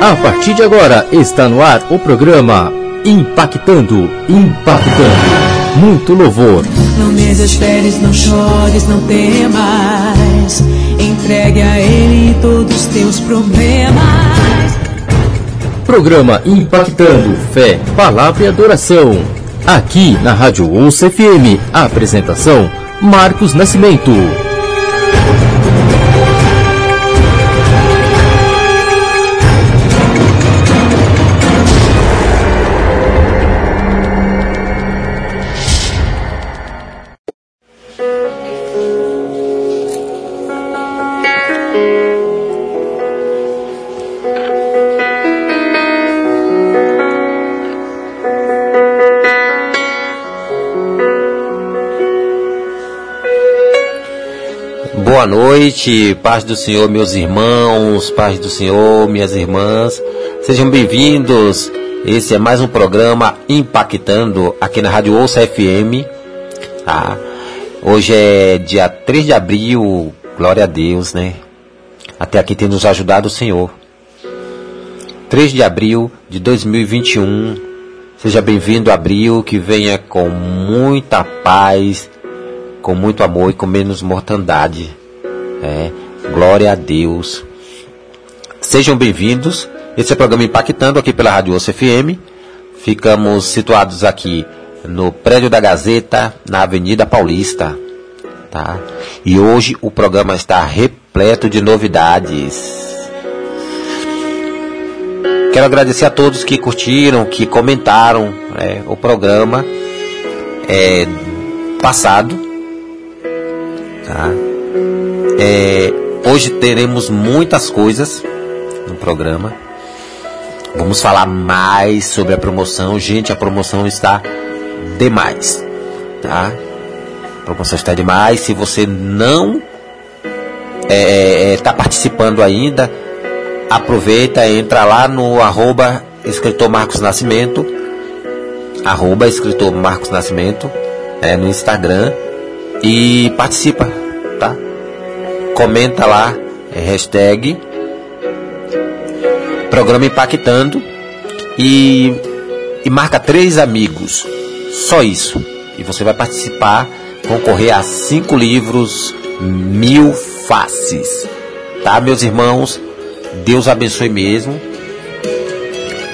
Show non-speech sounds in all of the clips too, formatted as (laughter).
A partir de agora está no ar o programa Impactando, Impactando. Muito louvor. Não desesperes, não chores, não temas. Entregue a Ele todos os teus problemas. Programa Impactando Fé, Palavra e Adoração. Aqui na Rádio Ouça FM. Apresentação: Marcos Nascimento. Noite, paz do Senhor, meus irmãos, paz do Senhor, minhas irmãs. Sejam bem-vindos. Esse é mais um programa impactando aqui na Rádio Ouça FM. Tá? Hoje é dia 3 de abril, glória a Deus, né? Até aqui tem nos ajudado o Senhor. 3 de abril de 2021. Seja bem-vindo, abril, que venha com muita paz, com muito amor e com menos mortandade. É, glória a Deus. Sejam bem-vindos. Esse é o programa Impactando aqui pela Rádio Osso FM. Ficamos situados aqui no prédio da Gazeta, na Avenida Paulista. Tá? E hoje o programa está repleto de novidades. Quero agradecer a todos que curtiram, que comentaram é, o programa é, passado. Tá? É, hoje teremos muitas coisas no programa. Vamos falar mais sobre a promoção. Gente, a promoção está demais, tá? A promoção está demais. Se você não está é, é, tá participando ainda, aproveita, entra lá no arroba escritor Marcos Nascimento, arroba escritor Marcos Nascimento, é, no Instagram e participa? Comenta lá, é hashtag programa impactando e, e marca três amigos. Só isso. E você vai participar, concorrer a cinco livros, mil faces. Tá, meus irmãos? Deus abençoe mesmo.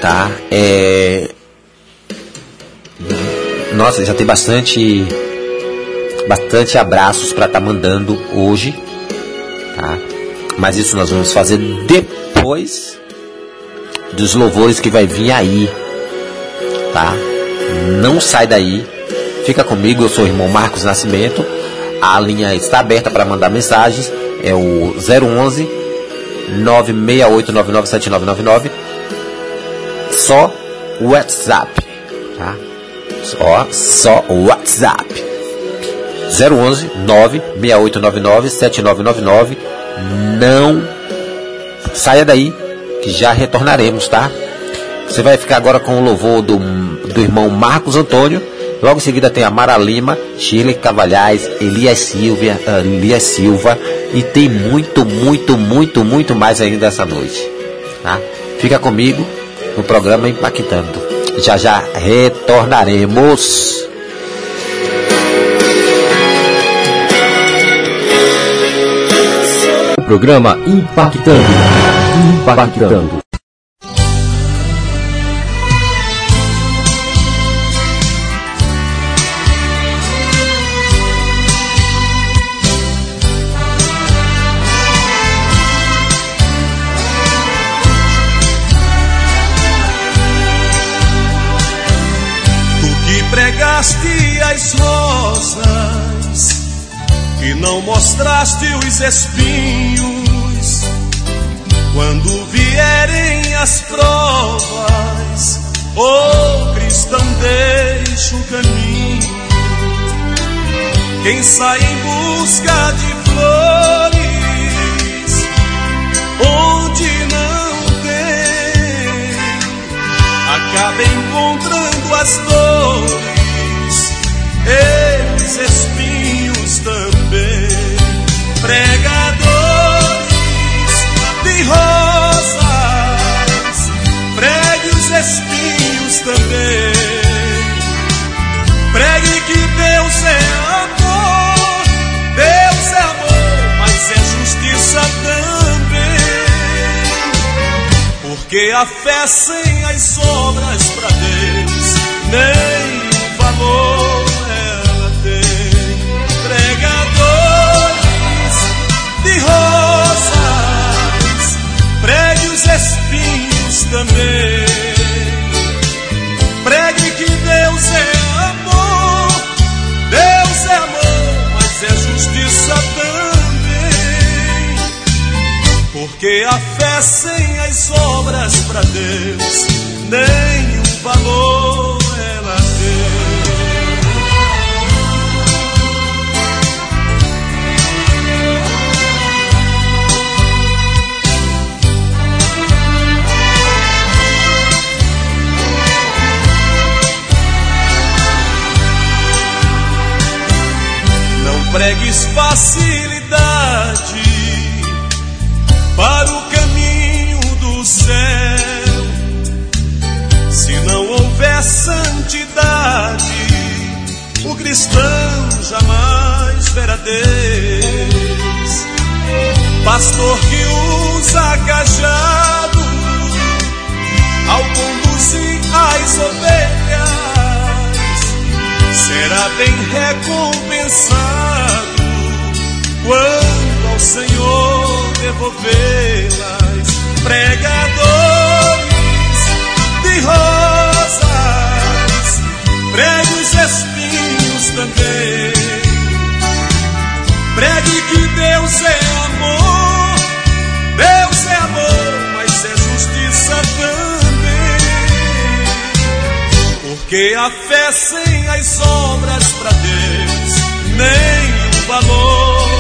Tá? É... Nossa, já tem bastante bastante abraços para estar tá mandando hoje tá? Mas isso nós vamos fazer depois dos louvores que vai vir aí, tá? Não sai daí, fica comigo, eu sou o irmão Marcos Nascimento. A linha está aberta para mandar mensagens, é o 011 968997999. Só WhatsApp, tá? Só, só WhatsApp. 011 96899 7999. Não saia daí, que já retornaremos, tá? Você vai ficar agora com o louvor do, do irmão Marcos Antônio. Logo em seguida tem a Mara Lima, Shirley Cavalhais, Elias Silva, Elias Silva e tem muito, muito, muito, muito mais ainda essa noite. Tá? Fica comigo no programa Impactando. Já já retornaremos. Programa Impactando. Impactando. Tu que pregaste as mostraste os espinhos. Quando vierem as provas, oh cristão, deixa o caminho. Quem sai em busca de flores, onde não tem, acaba encontrando as dores. Porque a fé sem as obras para Deus nem valor ela tem. Pregadores de rosas, pregue os espinhos também. Porque a fé sem as obras para Deus nenhum valor ela tem. Não pregues facilidade para o caminho do céu. Se não houver santidade, o cristão jamais verá Deus. Pastor que usa cajado ao conduzir as ovelhas será bem recompensado quando ao Senhor devolvê-las. Pregadores de rosas, pregue os espinhos também. Pregue que Deus é amor, Deus é amor, mas é justiça também. Porque a fé sem as obras para Deus nenhum valor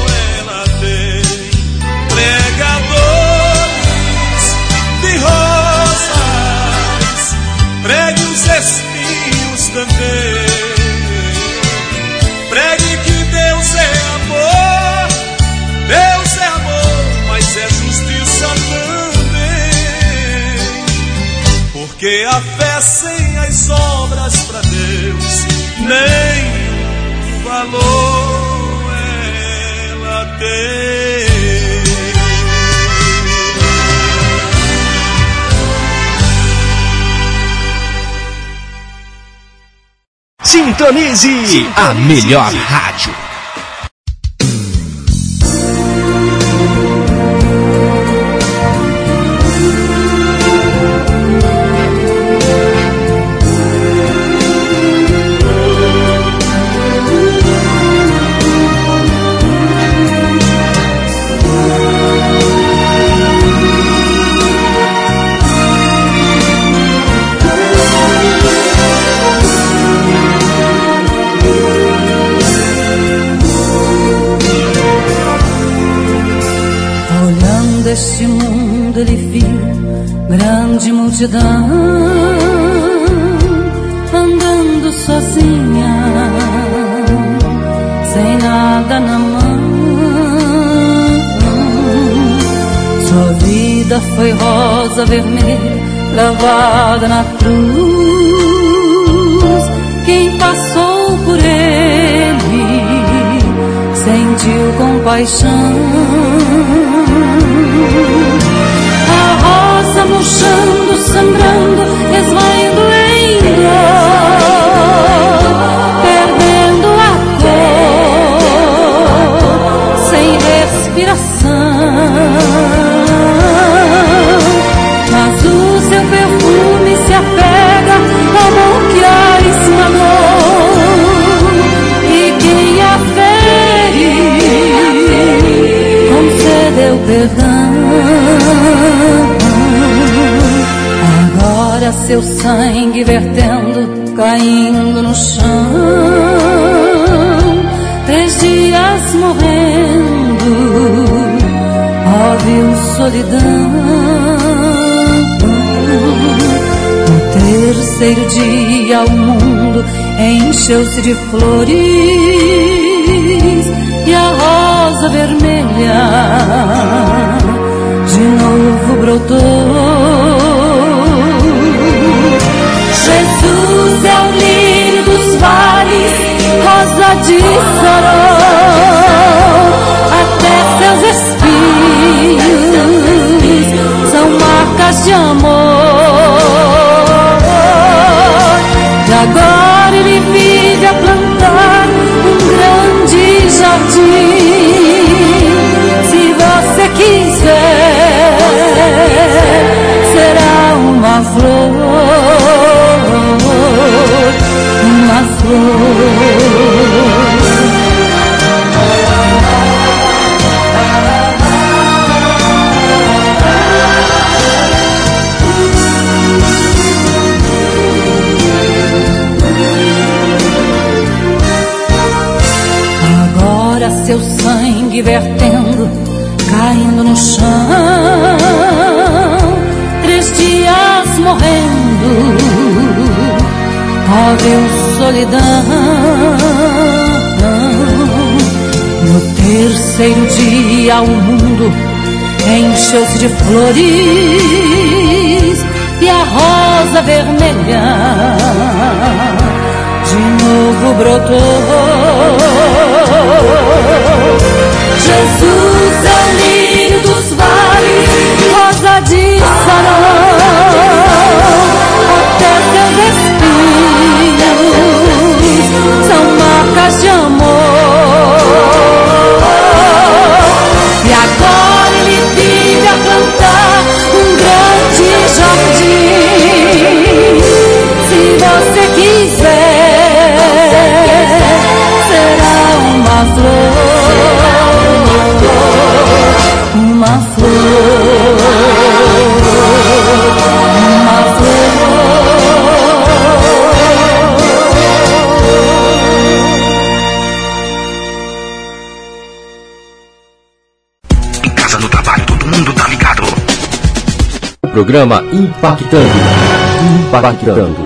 também. Pregue que Deus é amor, Deus é amor, mas é justiça também. Porque a fé sem as obras para Deus nenhum valor ela tem. Sintonize a melhor rádio. Lavada na cruz. Quem passou por ele sentiu compaixão. A rosa murchando, sangrando, seu sangue vertendo, caindo no chão. Três dias morrendo, ó viu solidão. No terceiro dia o mundo encheu-se de flores e a rosa vermelha de novo brotou. É o lírio dos vales, rosa de sarão. Até seus espinhos são marcas de amor. E agora ele vive a plantar um grande jardim. divertendo, caindo no chão. Três dias morrendo, pobre solidão. No terceiro dia o mundo encheu-se de flores e a rosa vermelha de novo brotou. Jesus é lírio dos vales, rosa de Sarão. programa Impactando. Impactando.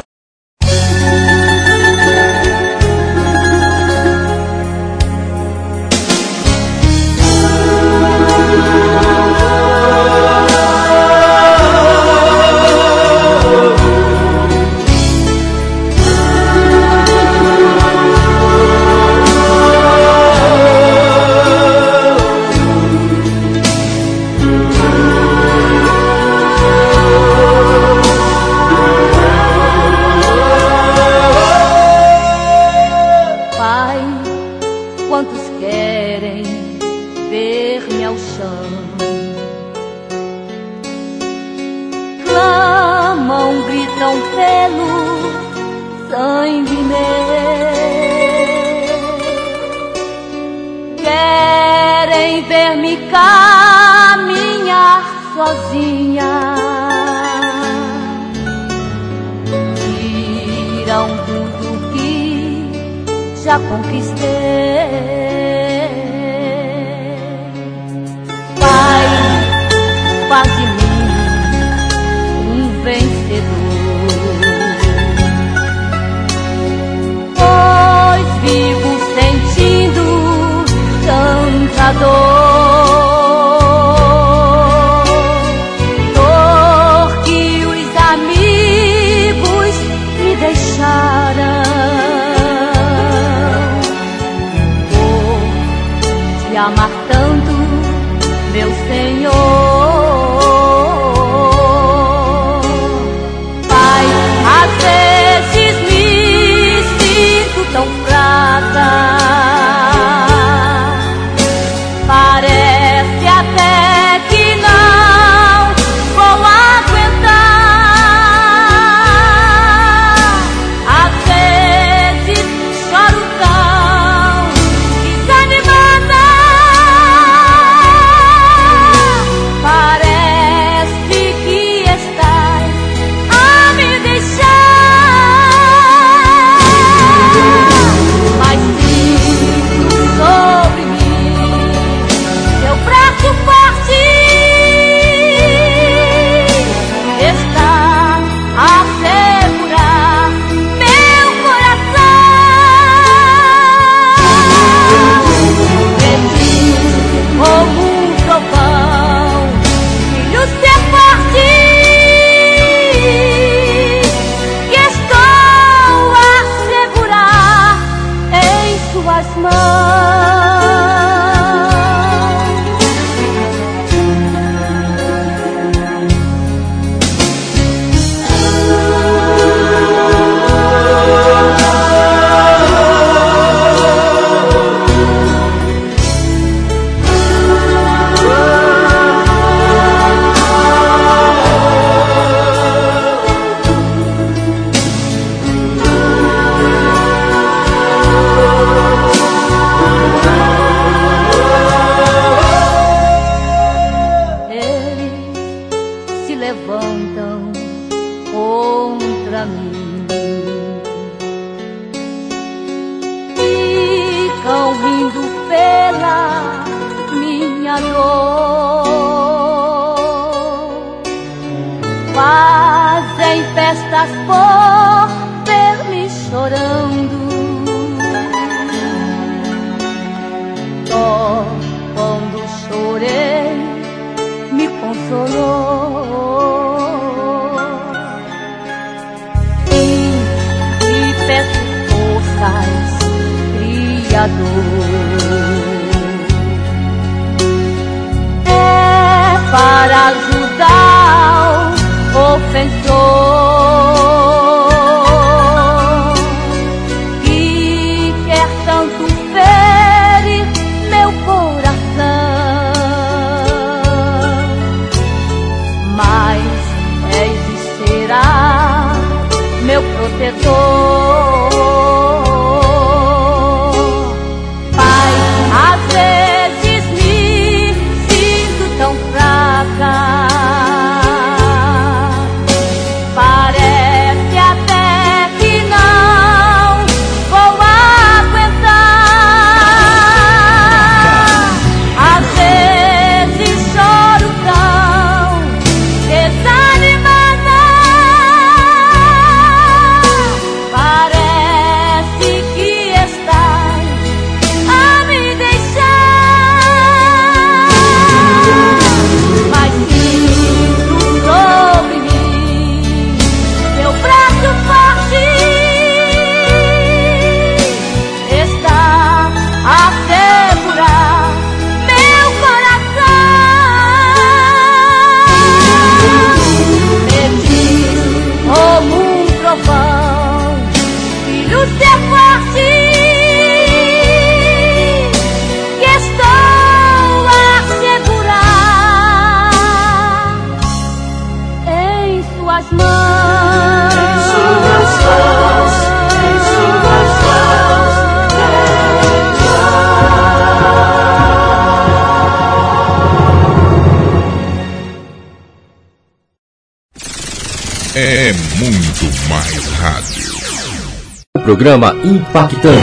Programa Impactando.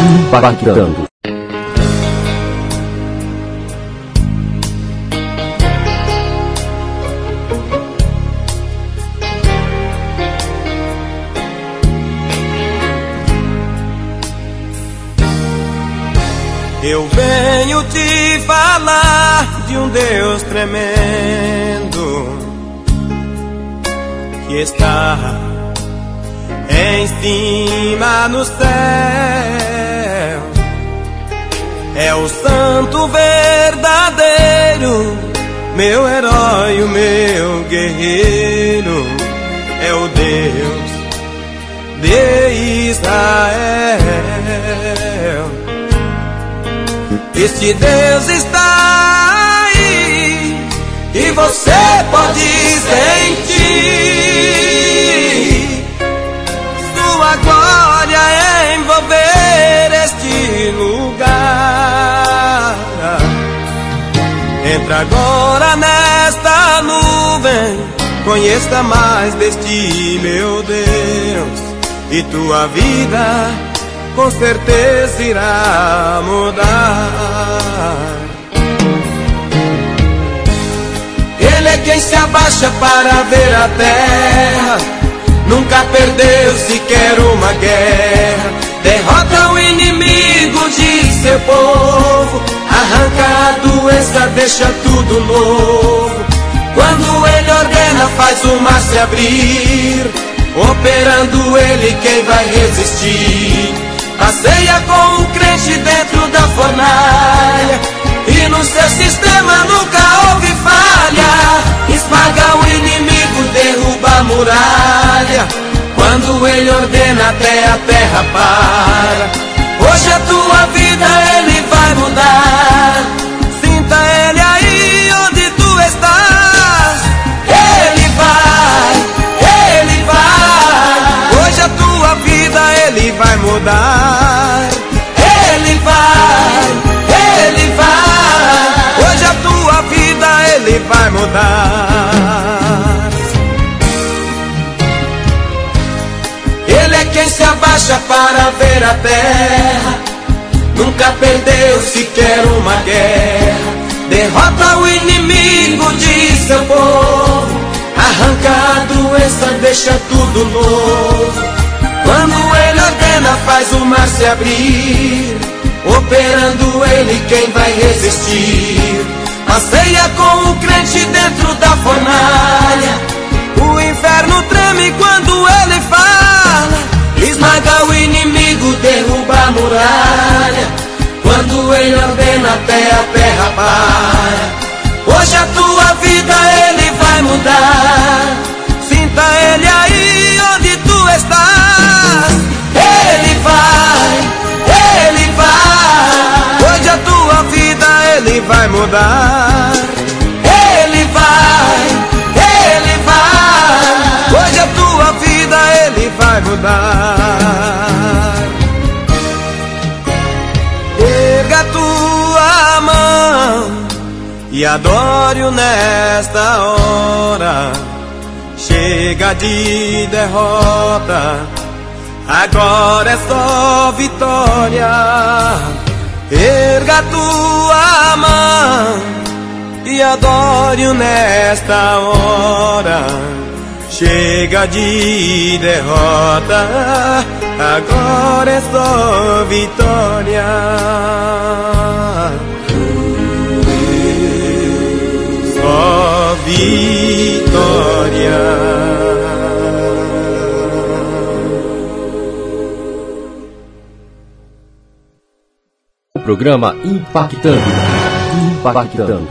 Impactando. Este Deus está aí e você pode sentir tua glória envolver este lugar. Entra agora nesta nuvem, conheça mais deste meu Deus, e tua vida com certeza irá mudar. Ele é quem se abaixa para ver a terra Nunca perdeu sequer uma guerra. Derrota o inimigo de seu povo. Arranca a doença, deixa tudo novo. Quando ele ordena, faz o mar se abrir. Operando ele, quem vai resistir? Passeia com o crente dentro da fornalha. E no seu sistema nunca houve falha. Esmaga o inimigo, derruba a muralha. Quando ele ordena até a terra para. Hoje a tua vida ele vai mudar. Sinta ele aí onde tu estás. Ele vai, ele vai. Hoje a tua vida ele vai mudar. Vai mudar. quem se abaixa para ver a terra. Nunca perdeu sequer uma guerra. derrota o inimigo de seu povo, arranca a doença, deixa tudo novo. Quando ele ordena, faz o mar se abrir, operando ele, quem vai resistir? Passeia com o crente dentro da fornalha, o inferno treme quando ele fala, esmaga o inimigo, derruba a muralha. Quando ele ordena até a terra para. Hoje a tua vida ele vai mudar. Sinta ele aí onde tu estás ele vai mudar Ele vai, ele vai Hoje a tua vida ele vai mudar e adore-o nesta hora. Chega de derrota, agora é só vitória. Erga tua mão e adore-o nesta hora. Chega de derrota, agora é só vitória. vitória. Programa Impactando. Impactando.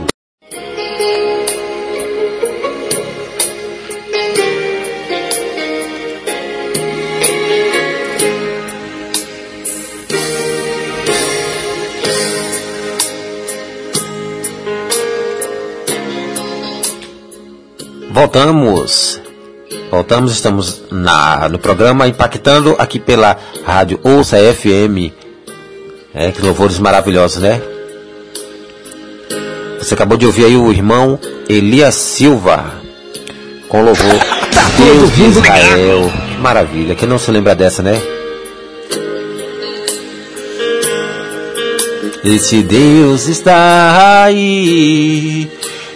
Voltamos. Voltamos, estamos na, no programa impactando aqui pela rádio Ouça FM. É, que louvores maravilhosos, né? Você acabou de ouvir aí o irmão Elias Silva com louvor tá Deus de Israel. Que maravilha, quem não se lembra dessa, né? Esse Deus está aí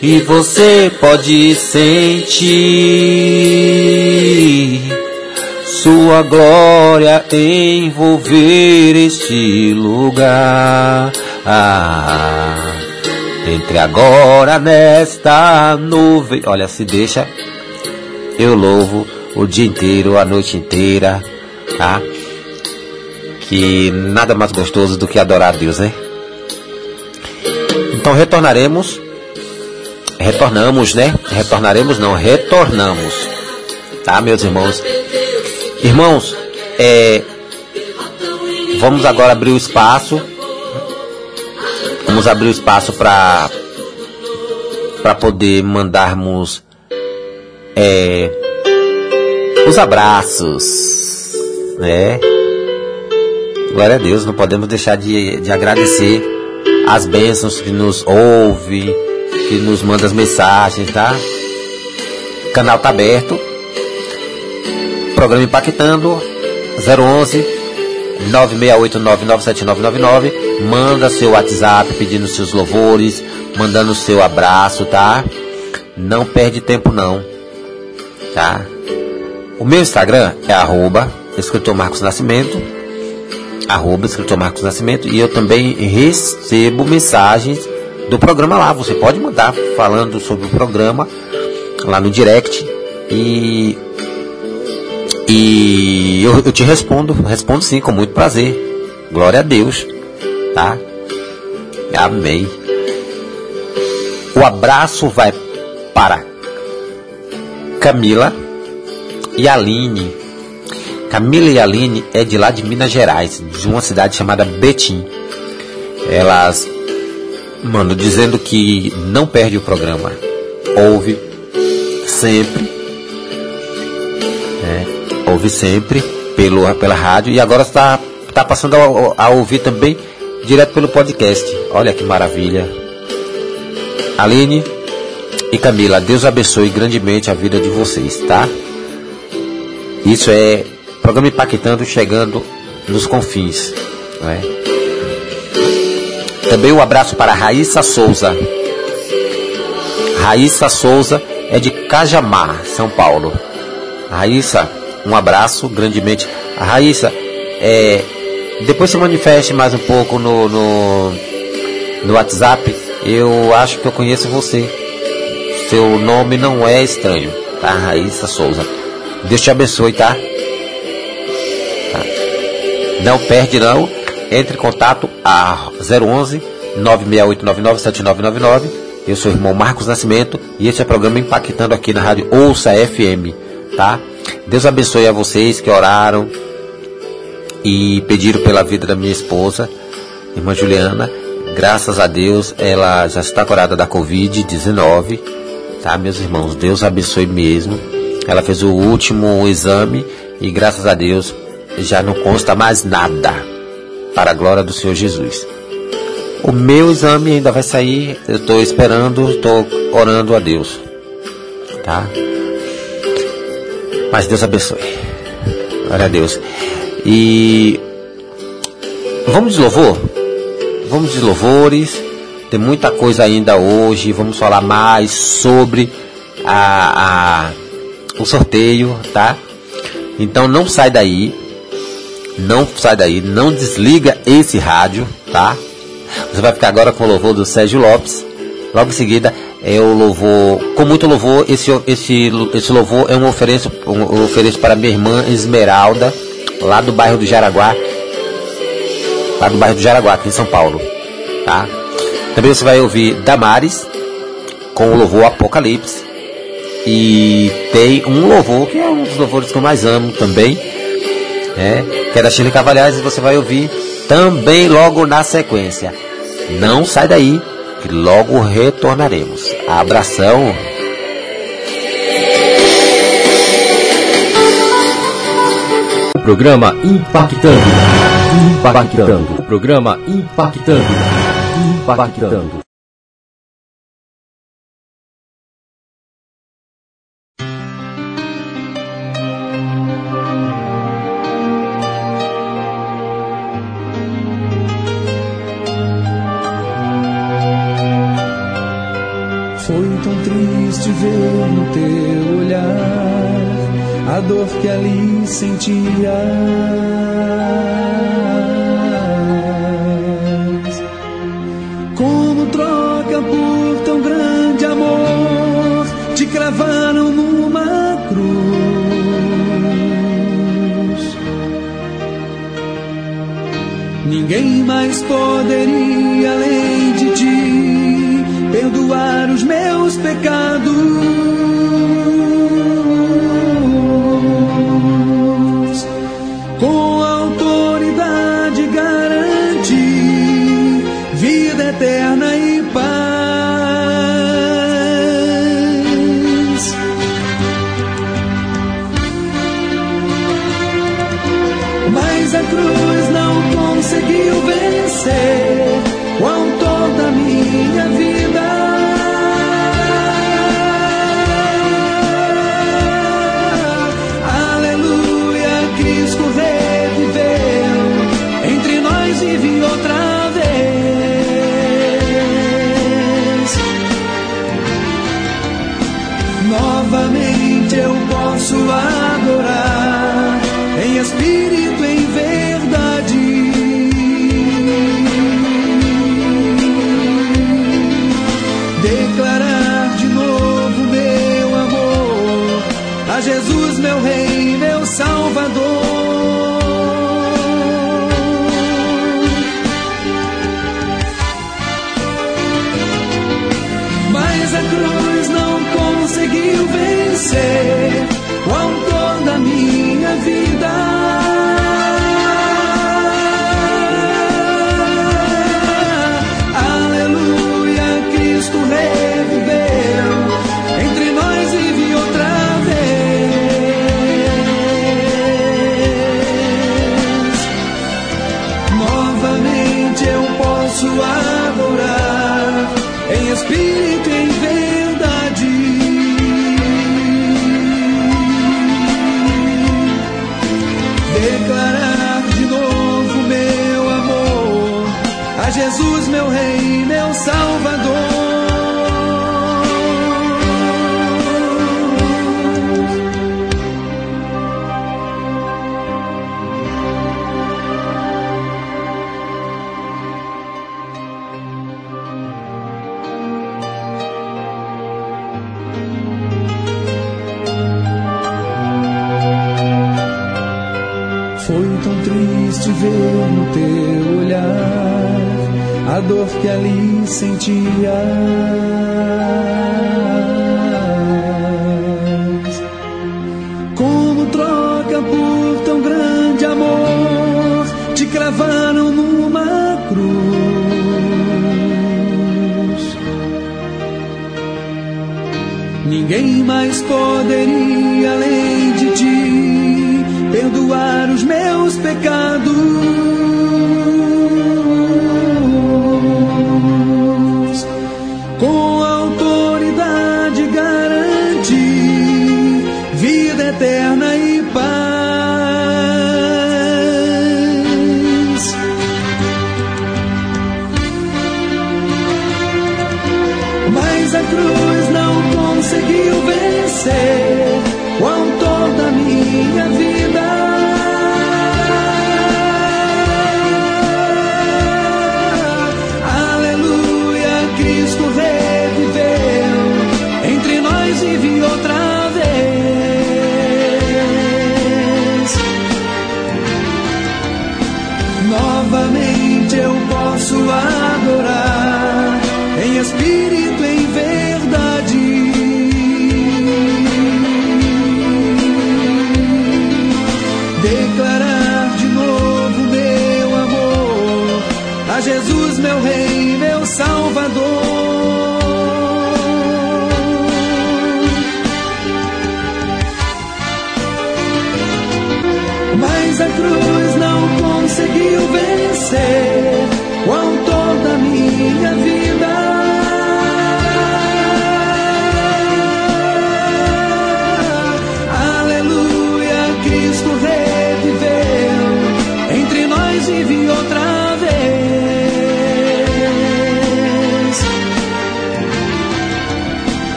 e você pode sentir sua glória envolver este lugar. Ah, entre agora nesta nuvem, olha, se deixa, eu louvo o dia inteiro, a noite inteira, tá? Que nada mais gostoso do que adorar a Deus, né? Então retornaremos retornamos, né? Retornaremos não, retornamos. Tá, meus irmãos? Irmãos, é, vamos agora abrir o espaço. Vamos abrir o espaço para para poder mandarmos é, os abraços, né? Glória a Deus, não podemos deixar de, de agradecer as bênçãos que nos ouve, que nos manda as mensagens, tá? O canal tá aberto. Programa Impactando 011 968997999. Manda seu WhatsApp pedindo seus louvores, mandando seu abraço, tá? Não perde tempo não, tá? O meu Instagram é arroba escritor Marcos Nascimento, arroba escritor Marcos Nascimento, e eu também recebo mensagens do programa lá. Você pode mandar falando sobre o programa lá no direct e e eu, eu te respondo, respondo sim, com muito prazer. Glória a Deus, tá? Amém. O abraço vai para Camila e Aline. Camila e Aline é de lá de Minas Gerais, de uma cidade chamada Betim. Elas mano, dizendo que não perde o programa. Ouve sempre. Né? Ouve sempre pelo, pela rádio e agora está tá passando a, a ouvir também direto pelo podcast. Olha que maravilha. Aline e Camila, Deus abençoe grandemente a vida de vocês, tá? Isso é programa impactando, chegando nos confins, não é? Também um abraço para Raíssa Souza. Raíssa Souza é de Cajamar, São Paulo. Raíssa, um abraço grandemente. Raíssa, é, depois se manifeste mais um pouco no, no, no WhatsApp. Eu acho que eu conheço você. Seu nome não é estranho, tá? Raíssa Souza. Deus te abençoe, tá? tá? Não perde não. Entre em contato a 011 968997999. Eu sou o irmão Marcos Nascimento e este é o programa Impactando aqui na Rádio Ouça FM, tá? Deus abençoe a vocês que oraram e pediram pela vida da minha esposa, irmã Juliana. Graças a Deus, ela já está curada da Covid-19, tá, meus irmãos? Deus abençoe mesmo. Ela fez o último exame e graças a Deus já não consta mais nada, para a glória do Senhor Jesus. O meu exame ainda vai sair, eu estou esperando, estou orando a Deus. Tá? Mas Deus abençoe. Glória a Deus. E vamos de louvor? Vamos de louvores. Tem muita coisa ainda hoje. Vamos falar mais sobre a, a, o sorteio, tá? Então não sai daí. Não sai daí. Não desliga esse rádio, tá? Você vai ficar agora com o louvor do Sérgio Lopes. Logo em seguida é o louvor, com muito louvor, esse, esse, esse louvor é um ofereço, um, ofereço para minha irmã Esmeralda, lá do bairro do Jaraguá, lá do bairro do Jaraguá, aqui em São Paulo. Tá? Também você vai ouvir Damares, com o louvor Apocalipse. E tem um louvor, que é um dos louvores que eu mais amo também, né? que é da Chile Cavalhares, e você vai ouvir também logo na sequência. Não sai daí, que logo retornaremos. Abração! O programa Impactando. Impactando. O programa Impactando. Impactando. Dor que ali sentias. Como troca por tão grande amor, te cravaram numa cruz. Ninguém mais poderia além de ti perdoar os meus pecados. triste ver no teu olhar a dor que ali sentias. Como troca por tão grande amor, te cravaram numa cruz. Ninguém mais poderia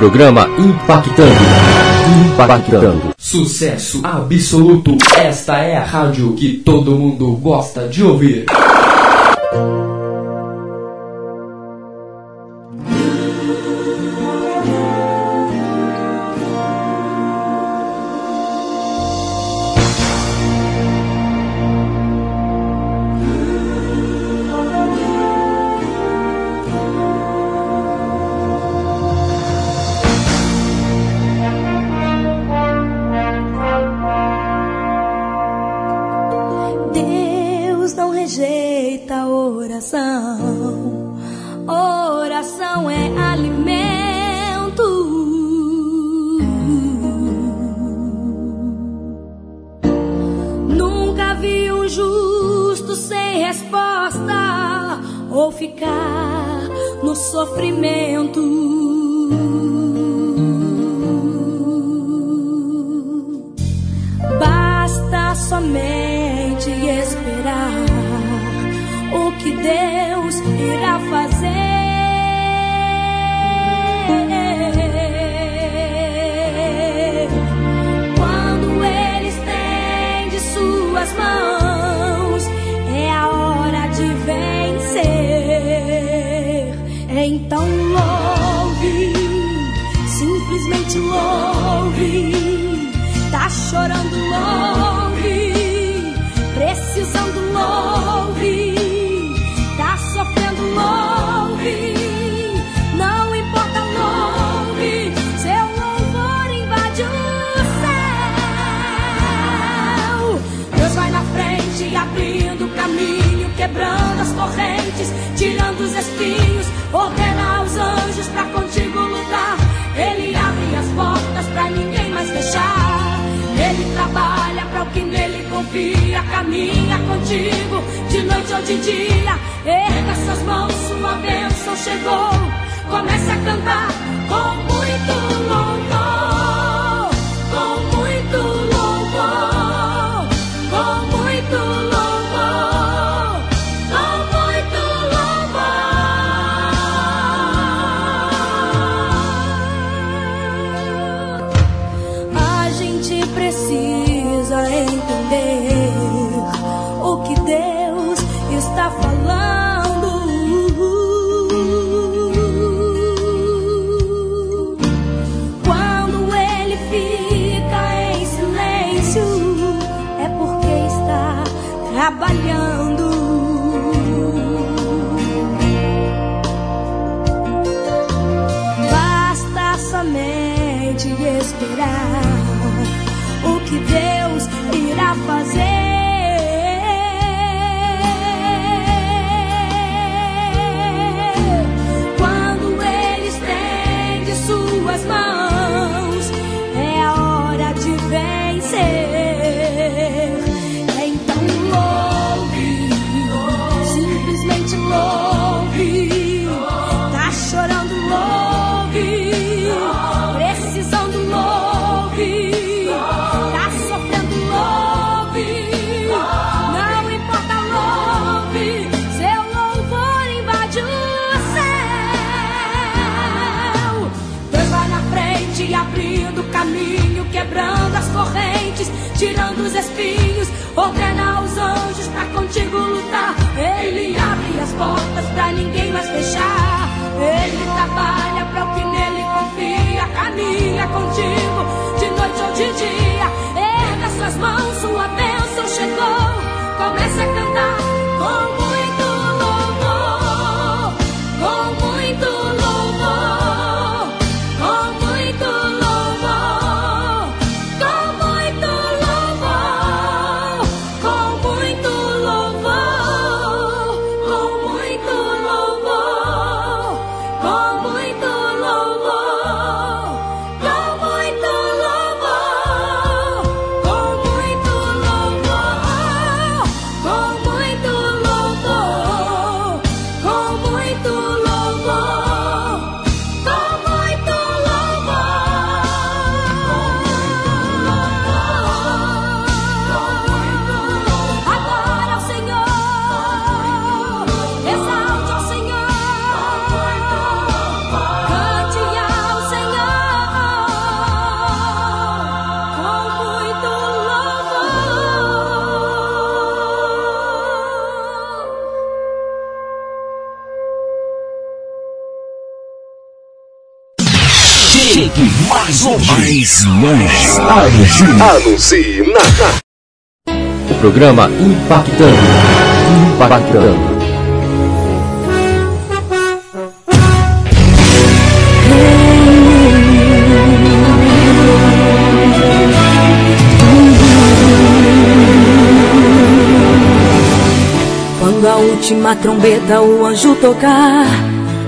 programa Impactando. Impactando. Sucesso absoluto. Esta é a rádio que todo mundo gosta de ouvir. Longe. Anuncie na, na. O programa Impactando. Impactando. Quando a última trombeta o anjo tocar,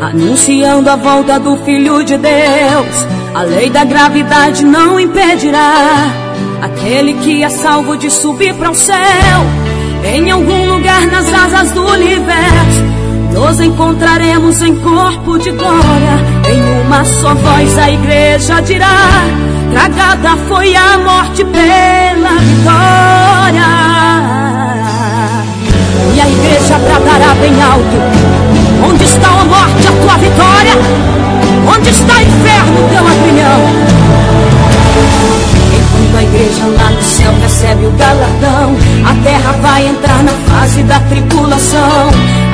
anunciando a volta do Filho de Deus, a lei da gravidade não impedirá aquele que é salvo de subir para o céu. Em algum lugar nas asas do universo, nos encontraremos em corpo de glória. Em uma só voz a igreja dirá: Tragada foi a morte pela vitória. E a igreja bradará bem alto: Onde está a morte, a tua vitória? Onde está o inferno, teu agrilhão? Enquanto a igreja lá no céu recebe o galardão, a terra vai entrar na fase da tribulação.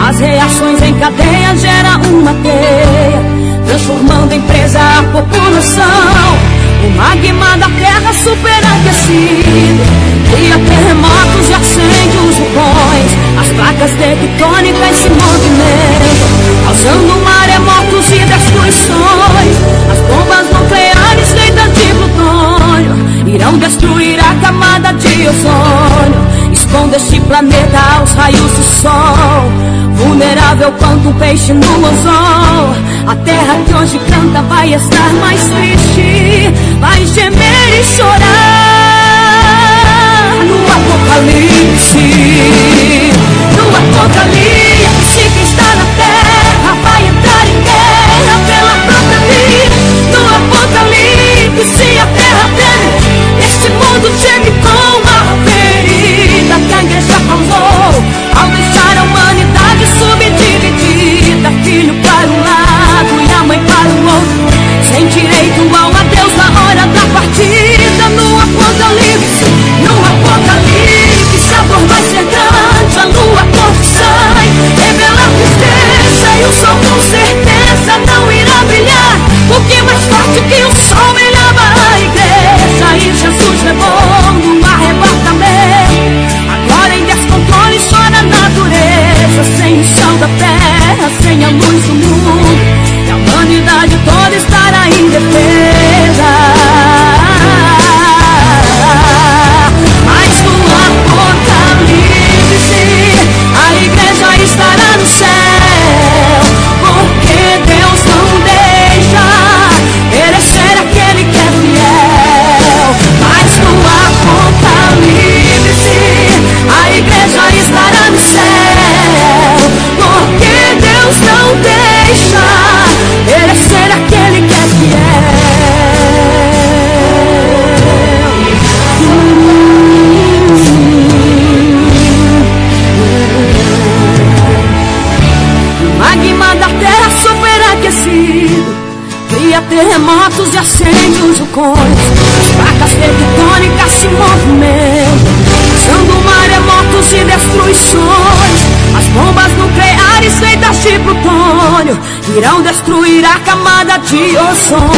As reações em cadeia geram uma teia, transformando em presa a população. O magma da terra superaquecido. Cria terremotos e acende os vulcões. As placas tectônicas se movimentam Causando maremotos e destruições. As bombas nucleares feitas de plutônio Irão destruir a camada de ozônio expõe este planeta aos raios do sol. Vulnerável quanto um peixe no anzol. A terra que hoje canta vai estar mais triste, vai gemer e chorar. No apocalipse, no apocalipse que está na terra. Continue coração.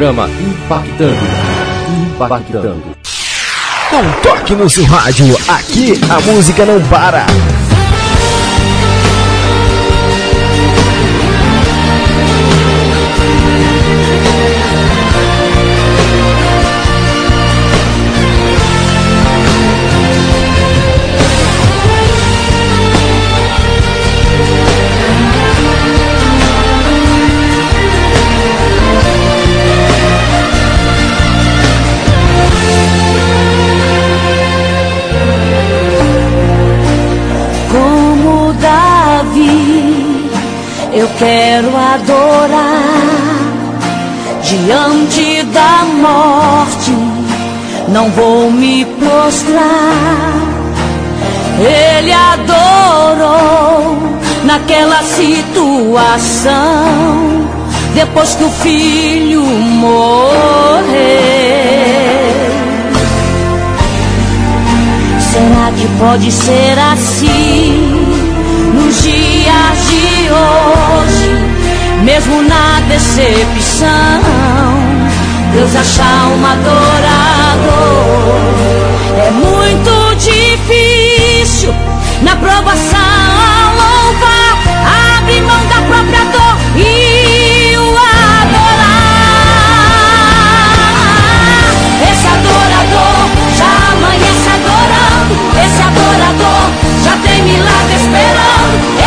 programa Impactando. Impactando. Não um toque no seu rádio, aqui a música não para. Eu quero adorar diante da morte. Não vou me prostrar. Ele adorou naquela situação depois que o filho morreu. Será que pode ser assim nos dias de hoje, mesmo na decepção? Deus achar um adorador é muito difícil na provação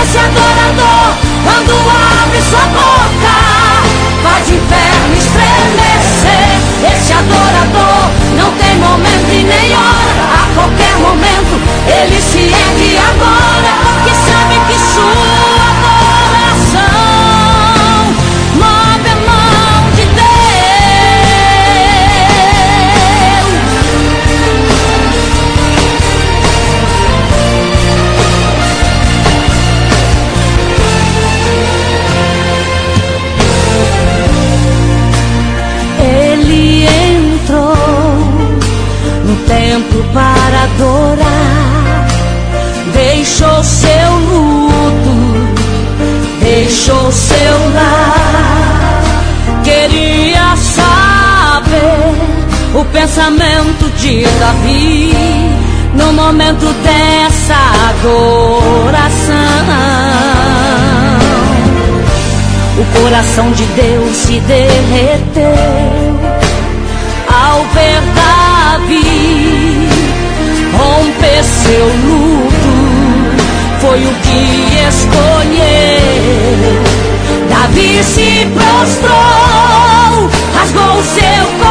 Esse adorador, quando abre sua boca, faz o inferno estremecer. Esse adorador não tem momento e nem hora. A qualquer momento ele se ergue no templo para adorar, deixou seu luto, deixou seu lar. Queria saber o pensamento de Davi no momento dessa adoração. O coração de Deus se derreteu ao ver Davi romper seu luto. Foi o que escolheu. Davi se prostrou, rasgou seu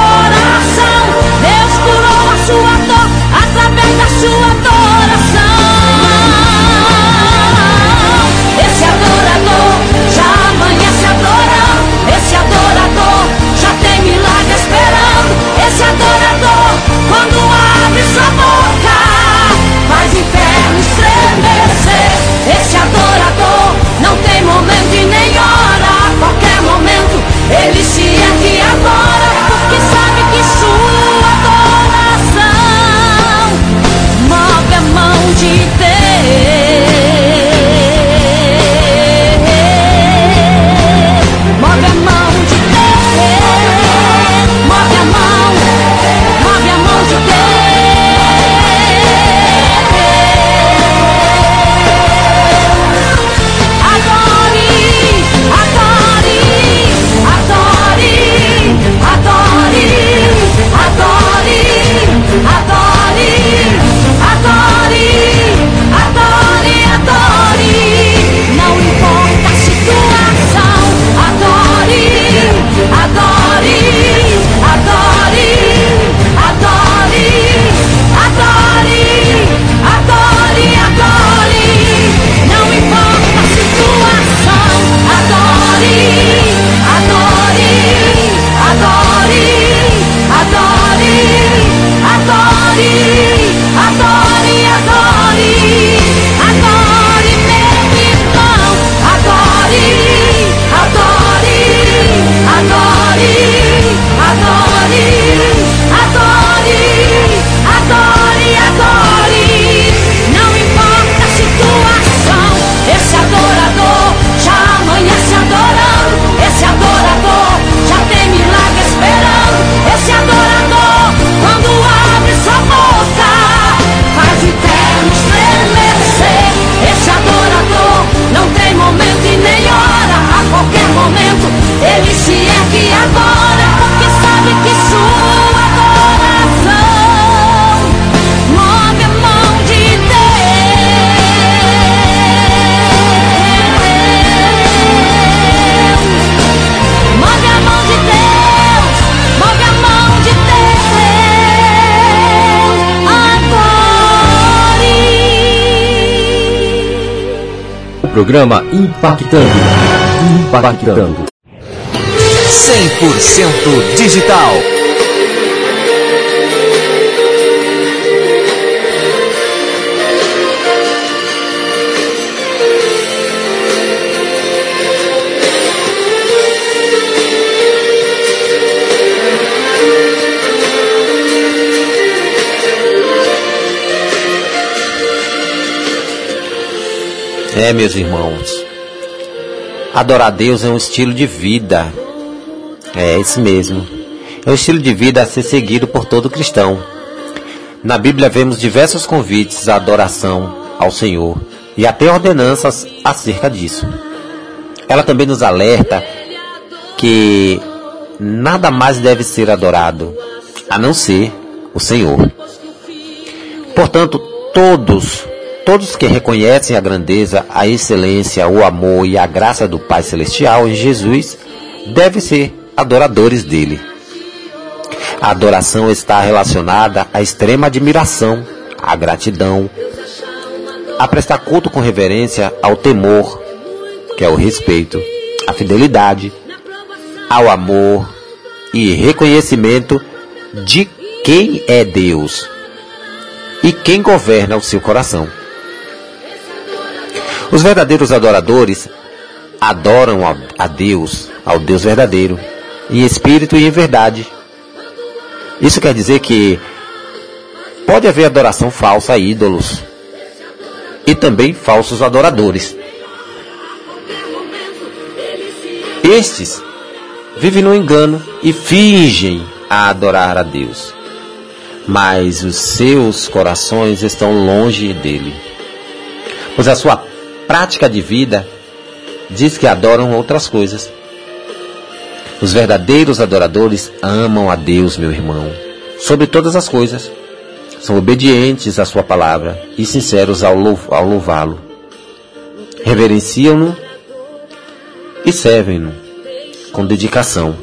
programa Impactando. Impactando. 100% digital. É, meus irmãos, adorar a Deus é um estilo de vida. É isso mesmo. É um estilo de vida a ser seguido por todo cristão. Na Bíblia vemos diversos convites à adoração ao Senhor e até ordenanças acerca disso. Ela também nos alerta que nada mais deve ser adorado a não ser o Senhor. Portanto, todos Todos que reconhecem a grandeza, a excelência, o amor e a graça do Pai Celestial em Jesus devem ser adoradores dele. A adoração está relacionada à extrema admiração, à gratidão, a prestar culto com reverência ao temor, que é o respeito, à fidelidade, ao amor e reconhecimento de quem é Deus e quem governa o seu coração. Os verdadeiros adoradores adoram a Deus, ao Deus verdadeiro, em espírito e em verdade. Isso quer dizer que pode haver adoração falsa a ídolos e também falsos adoradores. Estes vivem no engano e fingem a adorar a Deus, mas os seus corações estão longe dele, pois a sua prática de vida diz que adoram outras coisas. Os verdadeiros adoradores amam a Deus, meu irmão, sobre todas as coisas. São obedientes à Sua palavra e sinceros ao, louvá-lo. Reverenciam-no e servem-no com dedicação,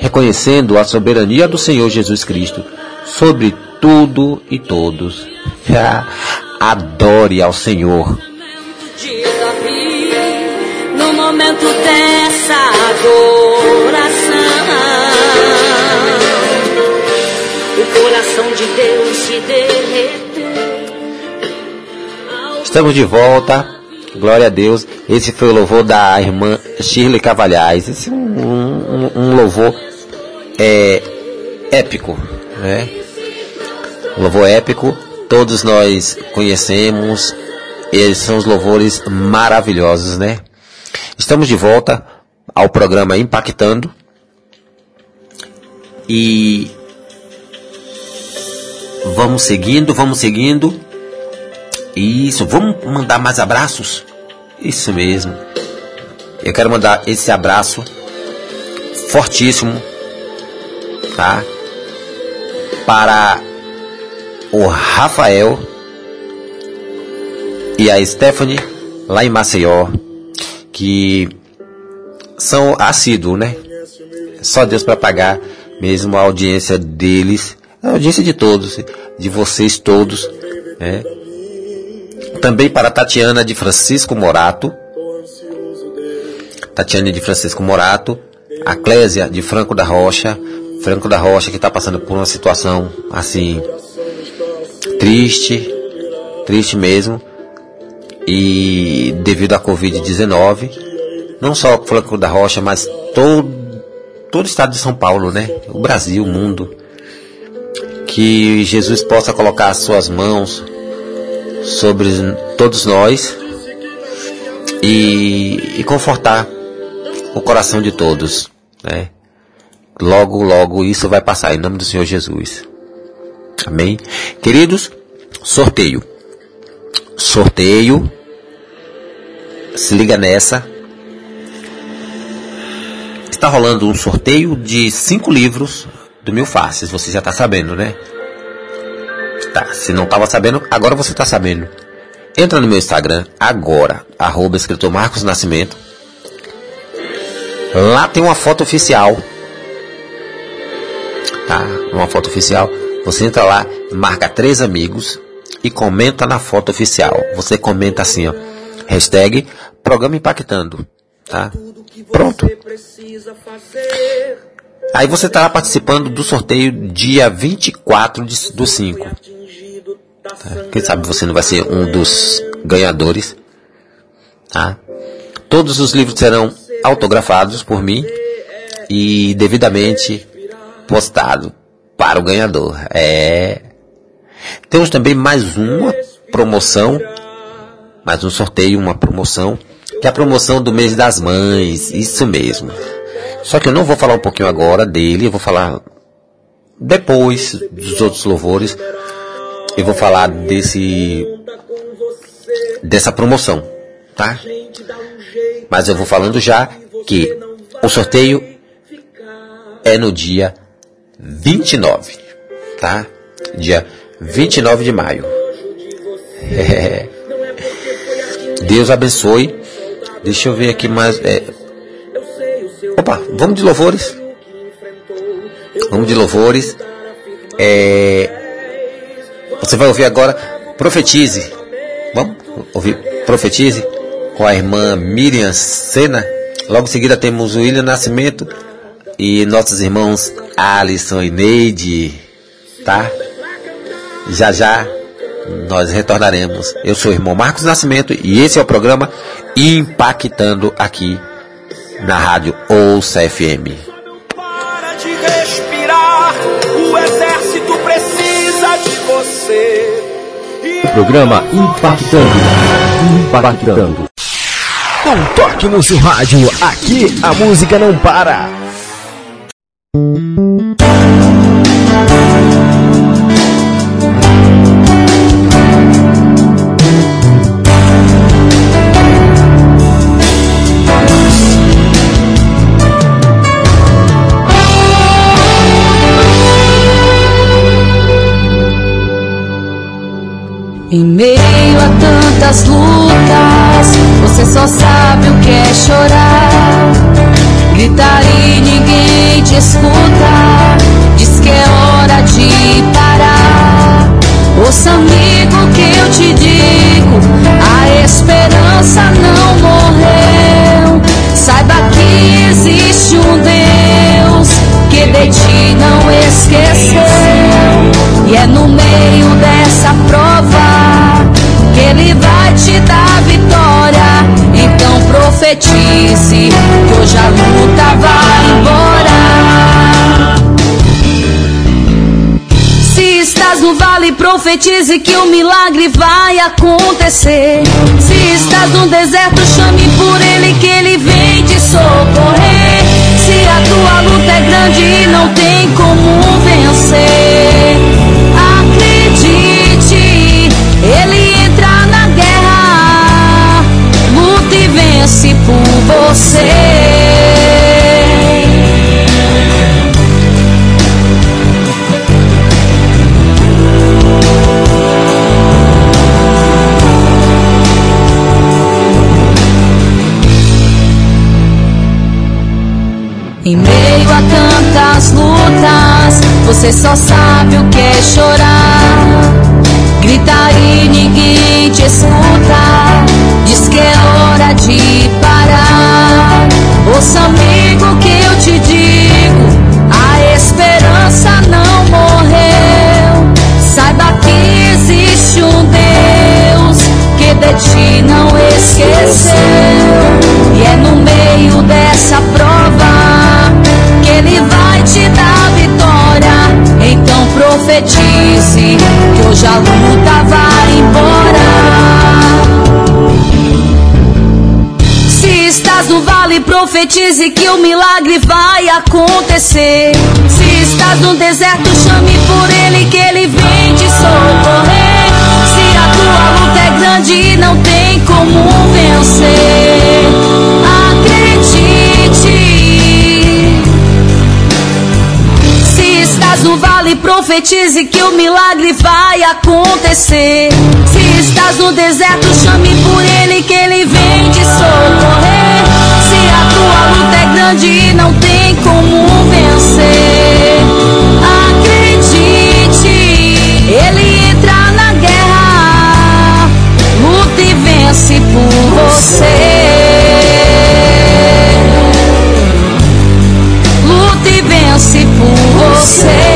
reconhecendo a soberania do Senhor Jesus Cristo sobre tudo e todos. (laughs) Adore ao Senhor momento dessa adoração. O coração de Deus se derreteu. Estamos de volta. Glória a Deus. Esse foi o louvor da irmã Shirley Cavalhais. Esse é um, um, um louvor é, épico, né? Um louvor épico. Todos nós conhecemos, eles são os louvores maravilhosos, né? Estamos de volta ao programa Impactando. E vamos seguindo, vamos seguindo. Isso, vamos mandar mais abraços? Isso mesmo. Eu quero mandar esse abraço fortíssimo, tá? Para o Rafael e a Stephanie, lá em Maceió, que são assíduos, né? Só Deus para pagar mesmo a audiência deles, a audiência de todos, de vocês todos, né? Também para Tatiana de Francisco Morato, Tatiana de Francisco Morato, a Clésia de Franco da Rocha, Franco da Rocha que está passando por uma situação assim triste, triste mesmo e devido à Covid-19, não só o Franco da Rocha, mas todo, todo o estado de São Paulo, né? O Brasil, o mundo. Que Jesus possa colocar as suas mãos sobre todos nós e, e confortar o coração de todos, né? Logo, logo isso vai passar em nome do Senhor Jesus. Amém? Queridos, sorteio sorteio. Se liga nessa. Está rolando um sorteio de cinco livros do Mil Faces. Você já está sabendo, né? Tá, se não estava sabendo, agora você está sabendo. Entra no meu Instagram agora, arroba escritor Marcos Nascimento. Lá tem uma foto oficial. Tá, uma foto oficial. Você entra lá, marca três amigos e comenta na foto oficial. Você comenta assim, ó, hashtag programa impactando. Tá? Pronto. Aí você estará participando do sorteio dia 24 de, do 5. Tá? Quem sabe você não vai ser um dos ganhadores. Tá? Todos os livros serão autografados por mim e devidamente postado para o ganhador. É. Temos também mais uma promoção, mais um sorteio, uma promoção, que é a promoção do mês das mães, isso mesmo. Só que eu não vou falar um pouquinho agora dele, eu vou falar depois dos outros louvores. Eu vou falar desse dessa promoção, tá? Mas eu vou falando já que o sorteio é no dia 29, tá? Dia 29 de maio. É. Deus abençoe. Deixa eu ver aqui mais. É... Opa, vamos de louvores. Vamos de louvores. É... Você vai ouvir agora Profetize. Vamos ouvir Profetize com a irmã Miriam Sena. Logo em seguida temos o William Nascimento e nossos irmãos Alisson e Neide, tá? Já já nós retornaremos. Eu sou o irmão Marcos Nascimento e esse é o programa Impactando aqui na rádio Ouça FM. Para de respirar, o exército precisa de você. O programa Impactando. Impactando. Um toque no seu rádio, aqui a música não para. Profetize que o milagre vai acontecer. Se estás no deserto, chame por Ele que Ele vem te socorrer. Se a tua luta é grande e não tem como você só sabe o que é chorar. Grita e ninguém te escuta. Diz que é hora de parar. Ouça, amigo, que eu te digo: a esperança não morreu. Saiba que existe um Deus que de ti não esqueceu. E é no meio dessa prova que Ele vai profetize que hoje a luta vai embora. Se estás no vale, profetize que o milagre vai acontecer. Se estás no deserto, chame por Ele que Ele vem te socorrer. Se a tua luta é grande e não tem como vencer, profetize que o milagre vai acontecer. Se estás no deserto, chame por ele que ele vem te socorrer. Se a tua luta é grande e não tem como vencer, acredite, ele entra na guerra, luta e vence por você. Luta e vence por você.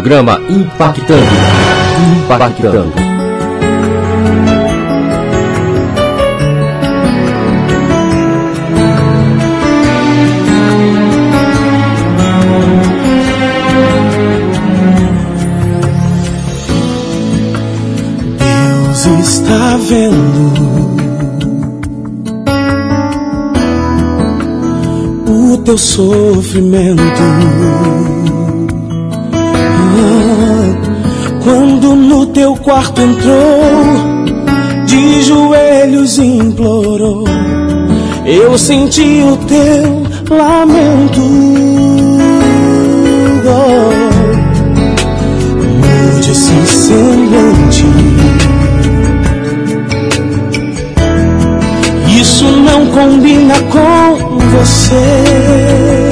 programa Impactando. Impactando. Deus está vendo o teu sofrimento. Quando no teu quarto entrou, de joelhos implorou, eu senti o teu lamento. Mude esse. Isso não combina com você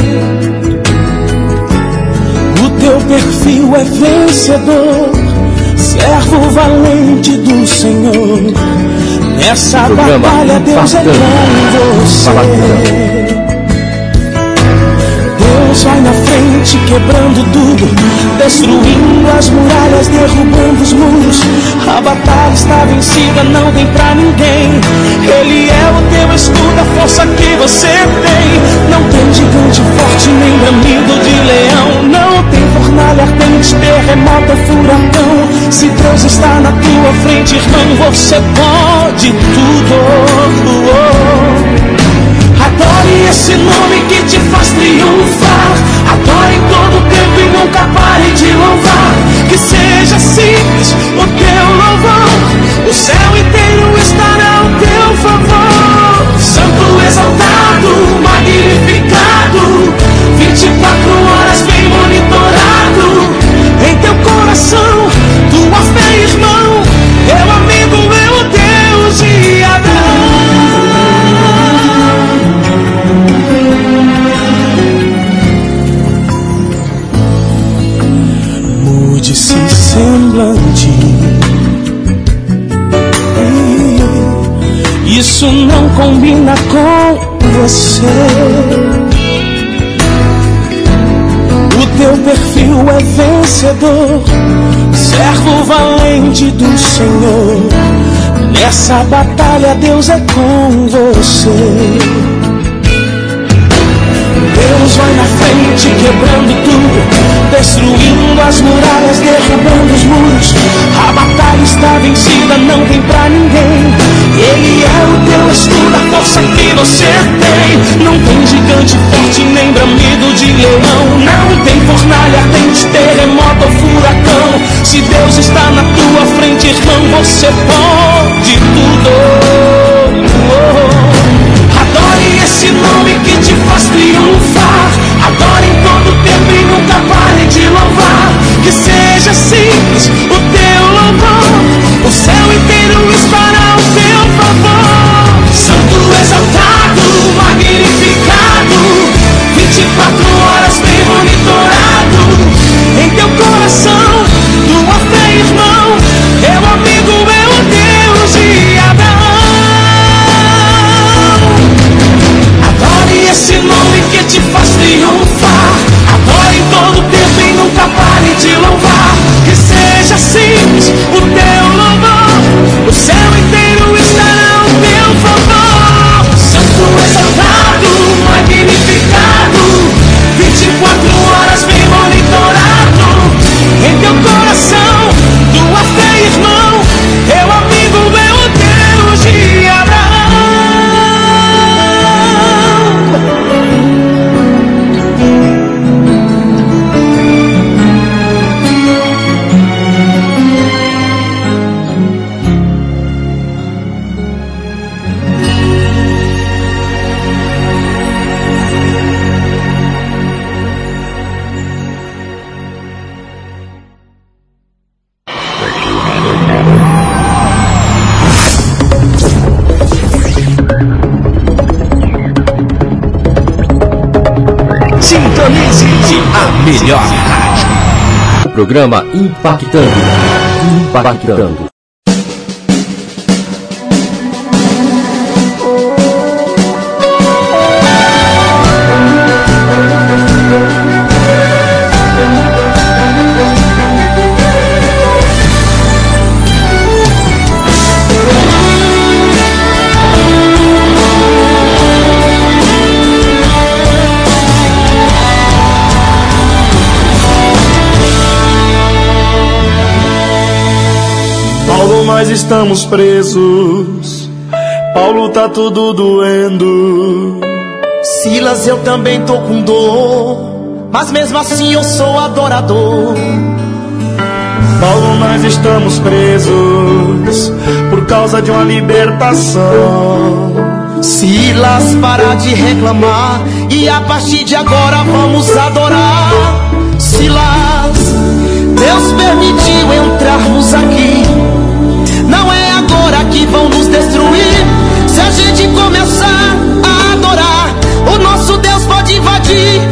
teu perfil é vencedor, servo valente do Senhor. Nessa Programa batalha Deus é com você. Deus vai na frente, quebrando tudo, destruindo as muralhas, derrubando os muros. A batalha está vencida, não tem pra ninguém. Ele é o teu escudo, a força que você tem. Não tem gigante forte, nem bramido de leão. Não tem fornalha ardente, terremoto, furacão. Se Deus está na tua frente, irmão, você pode tudo. Adore esse nome que te faz triunfar. Adore em todo tempo e nunca pare de louvar. Que seja simples o teu louvor. O céu inteiro estará ao teu favor. Santo exaltado, magnificado. 24 horas bem monitorado. Em teu coração, não combina com você. O teu perfil é vencedor, servo valente do Senhor. Nessa batalha Deus é com você. Deus vai na frente, quebrando tudo, destruindo as muralhas, derrubando os muros. A batalha está vencida, não tem pra ninguém. Ele é o teu escudo, a força que você tem. Não tem gigante forte, nem bramido de leão. Não tem fornalha ardente, terremoto ou furacão. Se Deus está na tua frente, irmão, você pode tudo. Esse nome que te faz triunfar. Adore em todo tempo e nunca pare de louvar. Que seja simples o teu louvor. O céu inteiro estará ao Programa Impactando. Impactando. Nós estamos presos. Paulo tá tudo doendo. Silas, eu também tô com dor. Mas mesmo assim eu sou adorador. Paulo, nós estamos presos por causa de uma libertação. Silas, para de reclamar e a partir de agora vamos adorar. Silas, Deus permitiu entrarmos aqui. Vão nos destruir. Se a gente começar a adorar, o nosso Deus pode invadir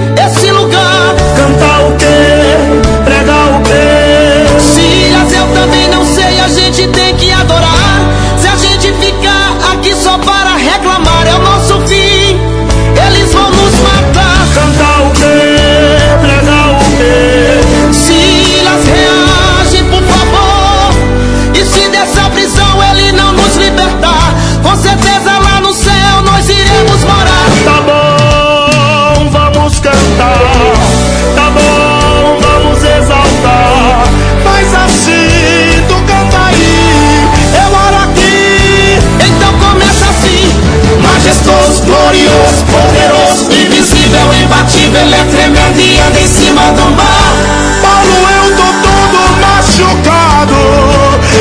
imbatível, ele é tremendo e anda em cima do mar. Paulo, eu tô todo machucado,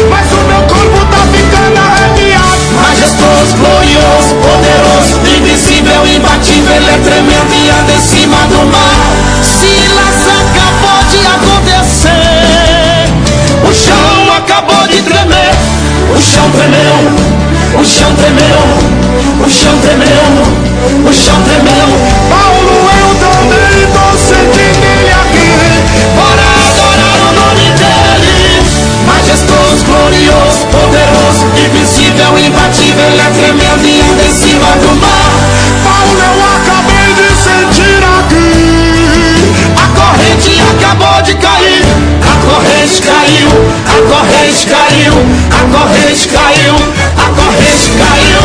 mas o meu corpo tá ficando arrepiado. Majestoso, glorioso, poderoso, invisível, imbatível, ele é tremendo e anda em cima do mar. Silas acabou de acontecer. O chão acabou de tremer, o chão tremeu, o chão tremeu, o chão tremeu, o chão tremeu. Paulo, é tremendo e anda em cima do mar. Paulo, eu acabei de sentir aqui. A corrente acabou de cair. A corrente caiu, a corrente caiu, a corrente caiu, a corrente caiu.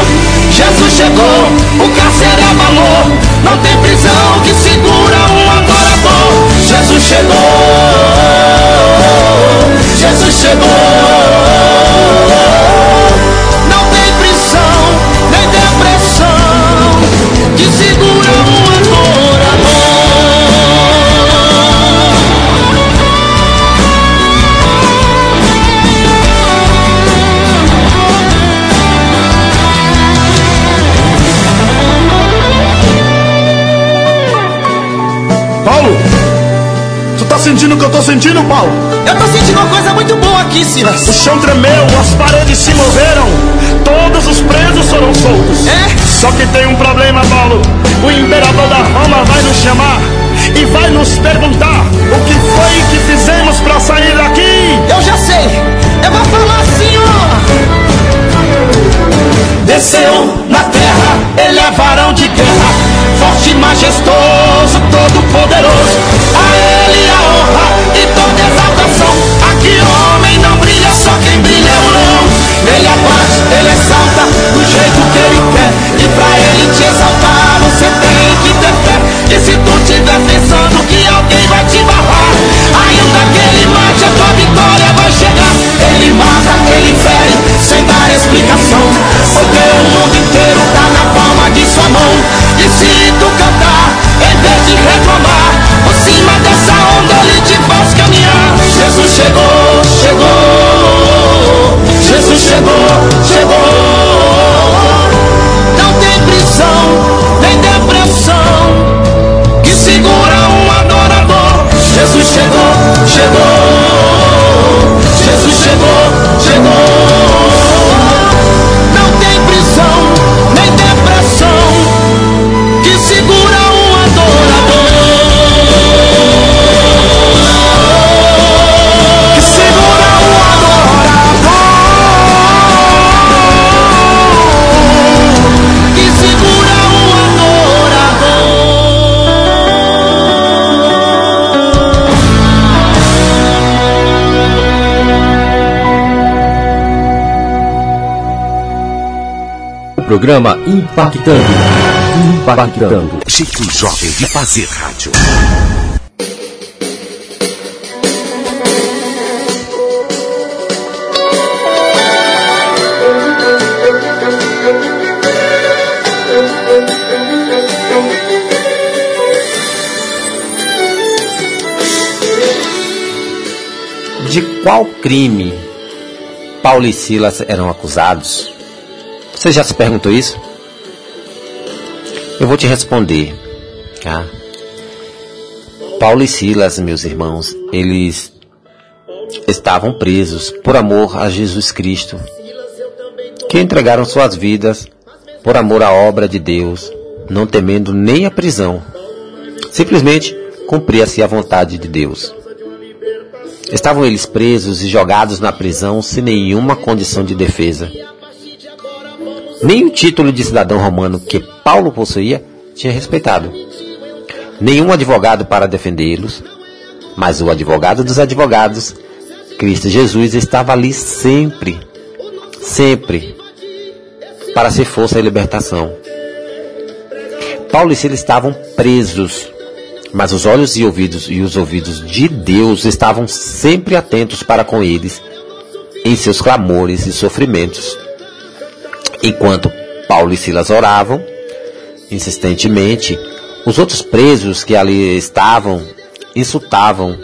Jesus chegou, o cárcere abalou. Não tem prisão que segura um adorador. Jesus chegou, Jesus chegou. Sentindo o que eu tô sentindo, Paulo? Eu tô sentindo uma coisa muito boa aqui, Silas. O chão tremeu, as paredes se moveram, todos os presos foram soltos. É? Só que tem um problema, Paulo. O imperador da Roma vai nos chamar e vai nos perguntar o que foi que fizemos pra sair daqui. Eu já sei. Eu vou falar assim, ó. Desceu na terra, ele é varão de guerra, forte e majestoso, todo poderoso. Explicação. Porque o mundo inteiro tá na palma de sua mão. E se tu cantar, em vez de reclamar, por cima dessa onda ele te faz caminhar. Jesus chegou, chegou. Jesus chegou. programa Impactando. Impactando. Chico jovem de fazer rádio. De qual crime Paulo e Silas eram acusados? Você já se perguntou isso? Eu vou te responder. Tá? Paulo e Silas, meus irmãos, eles estavam presos por amor a Jesus Cristo, que entregaram suas vidas por amor à obra de Deus, não temendo nem a prisão. Simplesmente cumpria-se a vontade de Deus. Estavam eles presos e jogados na prisão sem nenhuma condição de defesa. Nem o título de cidadão romano que Paulo possuía tinha respeitado. Nenhum advogado para defendê-los, mas o advogado dos advogados, Cristo Jesus, estava ali sempre, sempre, para ser força e libertação. Paulo e Silas estavam presos mas os olhos e ouvidos e os ouvidos de Deus estavam sempre atentos para com eles em seus clamores e sofrimentos. Enquanto Paulo e Silas oravam insistentemente, os outros presos que ali estavam insultavam,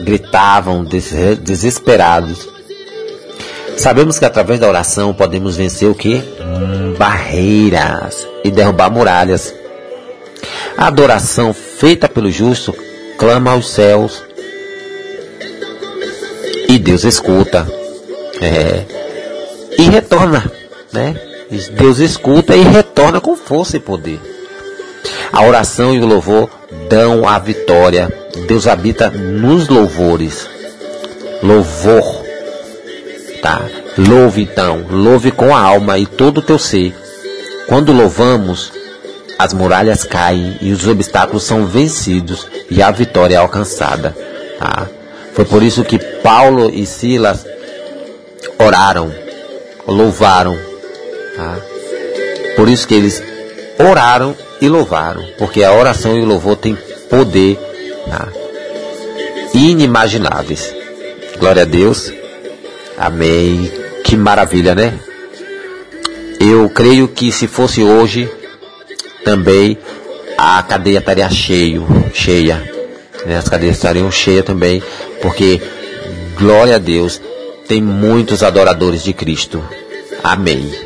gritavam desesperados. Sabemos que através da oração podemos vencer o que? Barreiras e derrubar muralhas. A adoração feita pelo justo clama aos céus e Deus escuta. É, e retorna, né? Deus escuta e retorna com força e poder. A oração e o louvor dão a vitória. Deus habita nos louvores. Louvor. Tá? Louve então, louve com a alma e todo o teu ser. Quando louvamos, as muralhas caem e os obstáculos são vencidos e a vitória é alcançada. Tá? Foi por isso que Paulo e Silas oraram, louvaram. Tá? Por isso que eles oraram e louvaram, porque a oração e o louvor têm poder tá? inimagináveis. Glória a Deus. Amém. Que maravilha, né? Eu creio que se fosse hoje, também a cadeia estaria cheio, cheia. Né? As cadeias estariam cheias também, porque, glória a Deus, tem muitos adoradores de Cristo. Amém.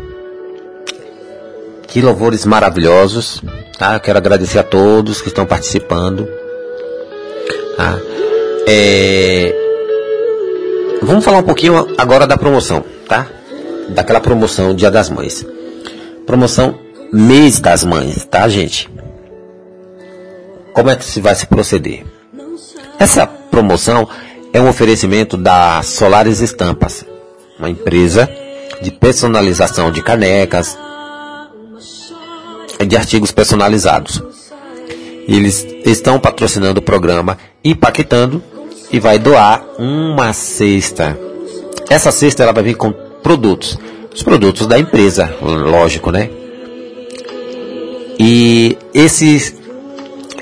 Que louvores maravilhosos, tá? Eu quero agradecer a todos que estão participando. Tá? É... Vamos falar um pouquinho agora da promoção, tá? Daquela promoção Dia das Mães. Promoção Mês das Mães, tá, gente? Como é que se vai se proceder? Essa promoção é um oferecimento da Solares Estampas uma empresa de personalização de canecas de artigos personalizados. Eles estão patrocinando o programa Impactando e vai doar uma cesta. Essa cesta ela vai vir com produtos, os produtos da empresa, lógico, né? E esses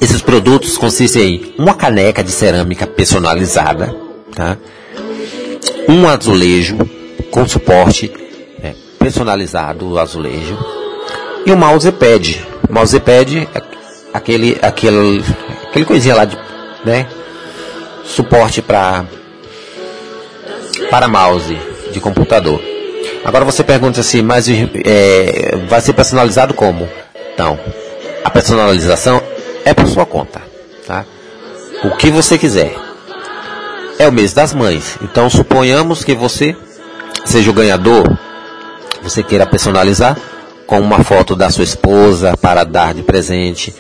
esses produtos consistem em uma caneca de cerâmica personalizada, tá? Um azulejo com suporte né, personalizado do azulejo e o mousepad. O mousepad é aquele, aquele, aquele coisinha lá de, né, suporte para para mouse de computador. Agora você pergunta assim, mas é, vai ser personalizado como? Então, a personalização é por sua conta, tá? O que você quiser. É o mês das mães. Então suponhamos que você seja o ganhador, você queira personalizar com uma foto da sua esposa para dar de presente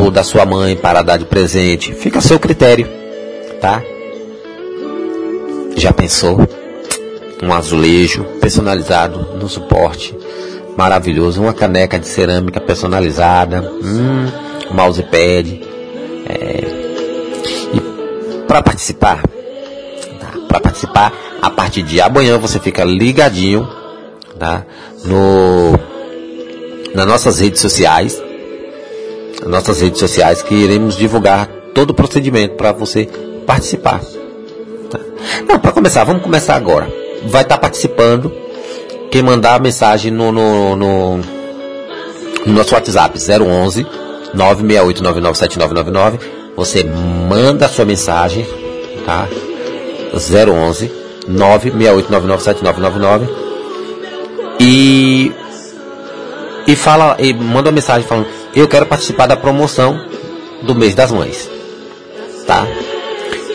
ou da sua mãe para dar de presente, fica a seu critério, tá? Já pensou? Um azulejo personalizado no suporte, maravilhoso, uma caneca de cerâmica personalizada, hum, um mousepad. É... E para participar, tá? para participar a partir de amanhã você fica ligadinho, tá? No nas nossas redes sociais, nas nossas redes sociais que iremos divulgar todo o procedimento para você participar. Tá? Não, para começar, vamos começar agora. Vai estar tá participando quem mandar a mensagem no, no, no, no nosso WhatsApp 011 968997999. Você manda a sua mensagem, tá? 011 968997999 e e fala e manda uma mensagem falando: "Eu quero participar da promoção do mês das mães". Tá?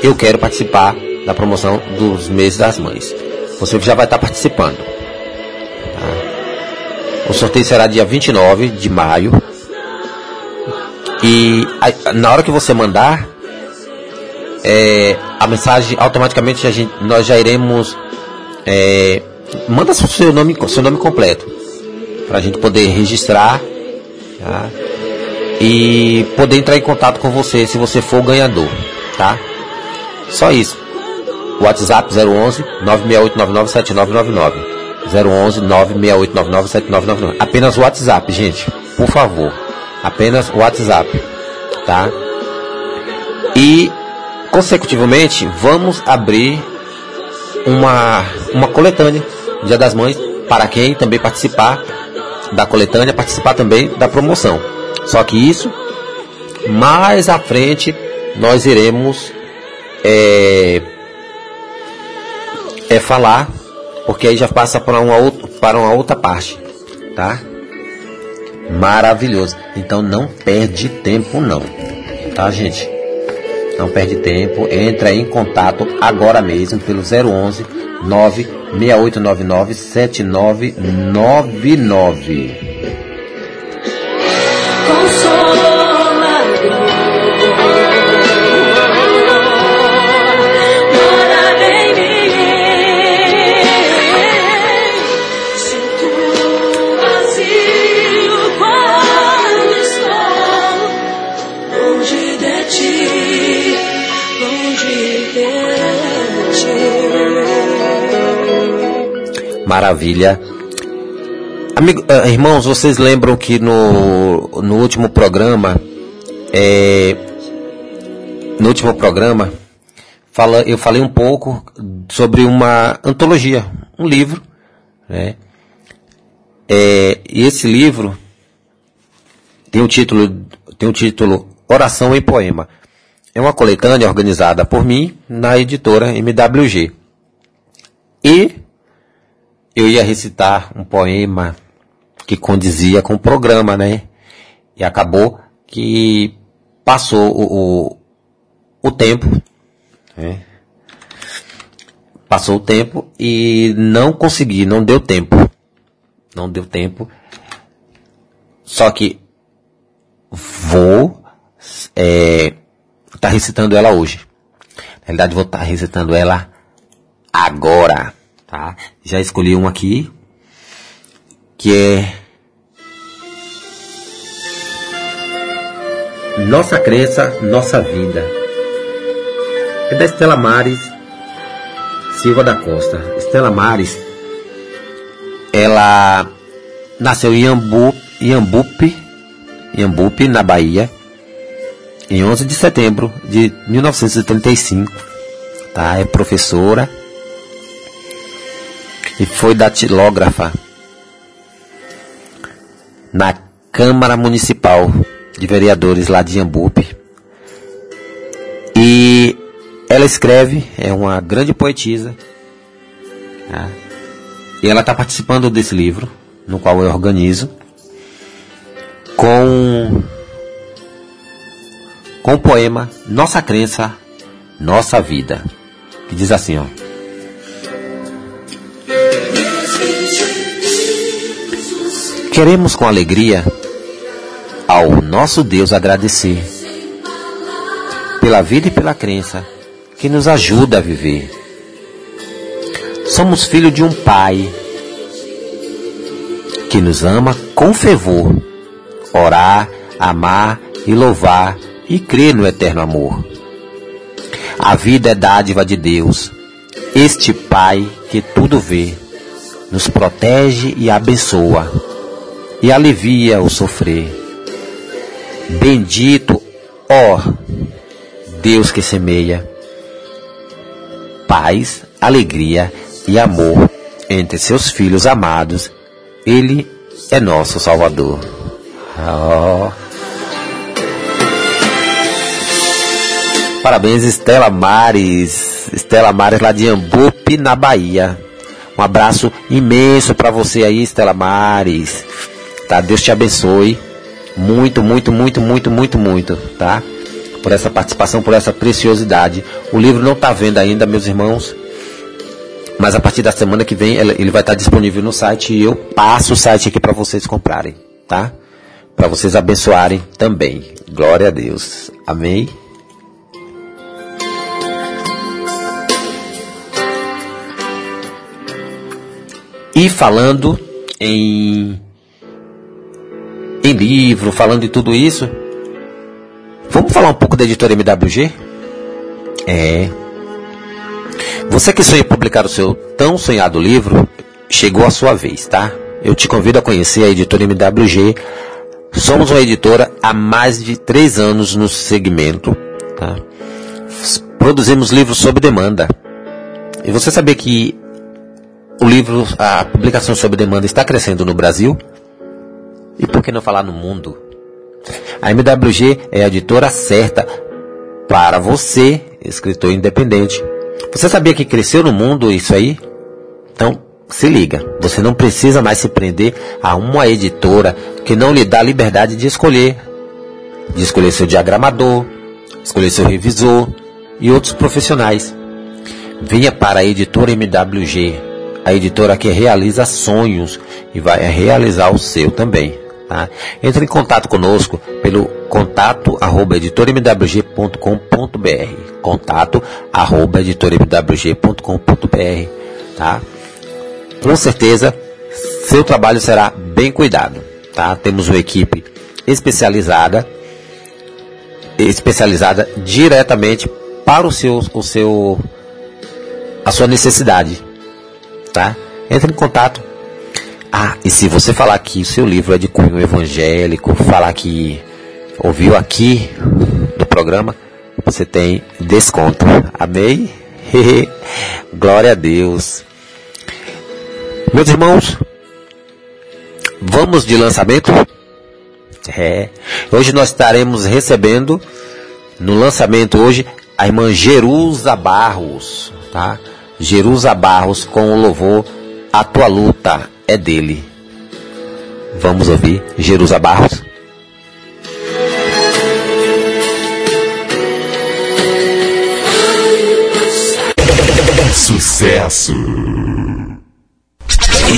Eu quero participar da promoção dos meses das mães. Você já vai estar participando. Tá? O sorteio será dia 29 de maio. E a, na hora que você mandar é, a mensagem, automaticamente a gente, nós já iremos. É, manda seu nome, seu nome completo para a gente poder registrar tá? e poder entrar em contato com você se você for ganhador, tá? Só isso. WhatsApp 011 968997999. 011 968997999. Apenas WhatsApp, gente. Por favor. Apenas WhatsApp, tá? E consecutivamente vamos abrir uma uma coletânea Dia das Mães para quem também participar da coletânea participar também da promoção. Só que isso, mais à frente, nós iremos é, é falar, porque aí já passa para uma, outra, para uma outra parte, tá? Maravilhoso. Então não perde tempo não, tá gente? Não perde tempo, entra em contato agora mesmo pelo 011 96899 7999. Maravilha. Amigo, uh, irmãos, vocês lembram que no, no último programa, é, no último programa, fala, eu falei um pouco sobre uma antologia, um livro, né? É, e esse livro tem o título, tem o título Oração em Poema. É uma coletânea organizada por mim na editora MWG. E eu ia recitar um poema que condizia com o programa, né? E acabou que passou o, o, o tempo, né? Passou o tempo e não consegui, não deu tempo. Não deu tempo. Só que vou é, tá recitando ela hoje. Na realidade, vou estar tá recitando ela agora tá? Já escolhi um aqui, que é Nossa Crença, Nossa Vida. É da Estela Mares Silva da Costa. Estela Mares, ela nasceu em Iambu, Iambupe, Iambupe, na Bahia, em 11 de setembro de 1935. Tá? É professora e foi datilógrafa na Câmara Municipal de Vereadores lá de Ambupe. E ela escreve, é uma grande poetisa. Tá? E ela está participando desse livro, no qual eu organizo, com, com o poema Nossa Crença, Nossa Vida, que diz assim, ó. Queremos com alegria ao nosso Deus agradecer pela vida e pela crença que nos ajuda a viver. Somos filhos de um Pai que nos ama com fervor, orar, amar e louvar e crer no eterno amor. A vida é dádiva de Deus Este Pai que tudo vê, nos protege e abençoa, e alivia o sofrer. Bendito, ó Deus que semeia paz, alegria e amor entre seus filhos amados. Ele é nosso Salvador. Oh. Parabéns, Estela Mares. Estela Mares lá de Ambupe, na Bahia. Um abraço imenso para você aí, Estela Mares. Tá? Deus te abençoe. Muito, muito, muito, muito, muito, muito, tá? Por essa participação, por essa preciosidade. O livro não está vendo ainda, meus irmãos. Mas a partir da semana que vem ele vai estar disponível no site e eu passo o site aqui para vocês comprarem, tá? Para vocês abençoarem também. Glória a Deus. Amém. E falando em em livro, falando de tudo isso, vamos falar um pouco da editora MWG? É, você que sonha publicar o seu tão sonhado livro, chegou a sua vez, tá? Eu te convido a conhecer a editora MWG. Somos uma editora há mais de três anos no segmento, tá? Produzimos livros sob demanda. E você sabia que o livro, a publicação sob demanda está crescendo no Brasil? E por que não falar no mundo? A MWG é a editora certa para você, escritor independente você sabia que cresceu no mundo isso aí? Então, se liga, você não precisa mais se prender a uma editora que não lhe dá liberdade de escolher. De escolher seu diagramador, escolher seu revisor e outros profissionais. Venha para a editora MWG, a editora que realiza sonhos e vai realizar o seu também. Tá? Entre em contato conosco pelo contato arroba editormwg.com.br contato arroba editormwg.com.br tá? Com certeza seu trabalho será bem cuidado, tá? Temos uma equipe especializada especializada diretamente para o seu o seu a sua necessidade, tá? Entre em contato ah, e se você falar que o seu livro é de cunho evangélico, falar que ouviu aqui no programa, você tem desconto. Amém? (laughs) Glória a Deus. Meus irmãos, vamos de lançamento? É. Hoje nós estaremos recebendo no lançamento hoje a irmã Jerusa Barros, tá? Jerusa Barros com o louvor A Tua Luta é dele. Vamos ouvir Jerusa Barros. Sucesso.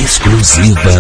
Exclusiva.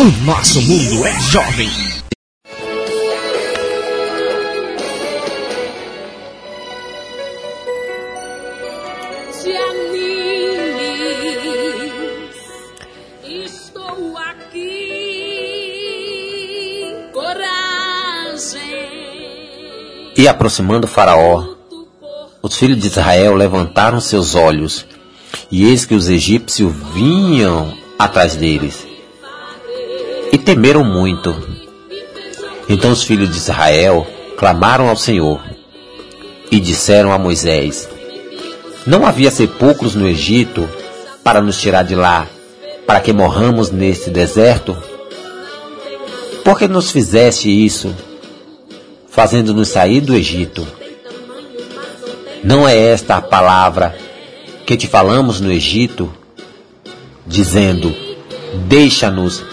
O nosso mundo é jovem. E aproximando Faraó, os filhos de Israel levantaram seus olhos, e eis que os egípcios vinham atrás deles e temeram muito. Então os filhos de Israel clamaram ao Senhor e disseram a Moisés: Não havia sepulcros no Egito para nos tirar de lá, para que morramos neste deserto? Por que nos fizeste isso, fazendo-nos sair do Egito? Não é esta a palavra que te falamos no Egito, dizendo: Deixa-nos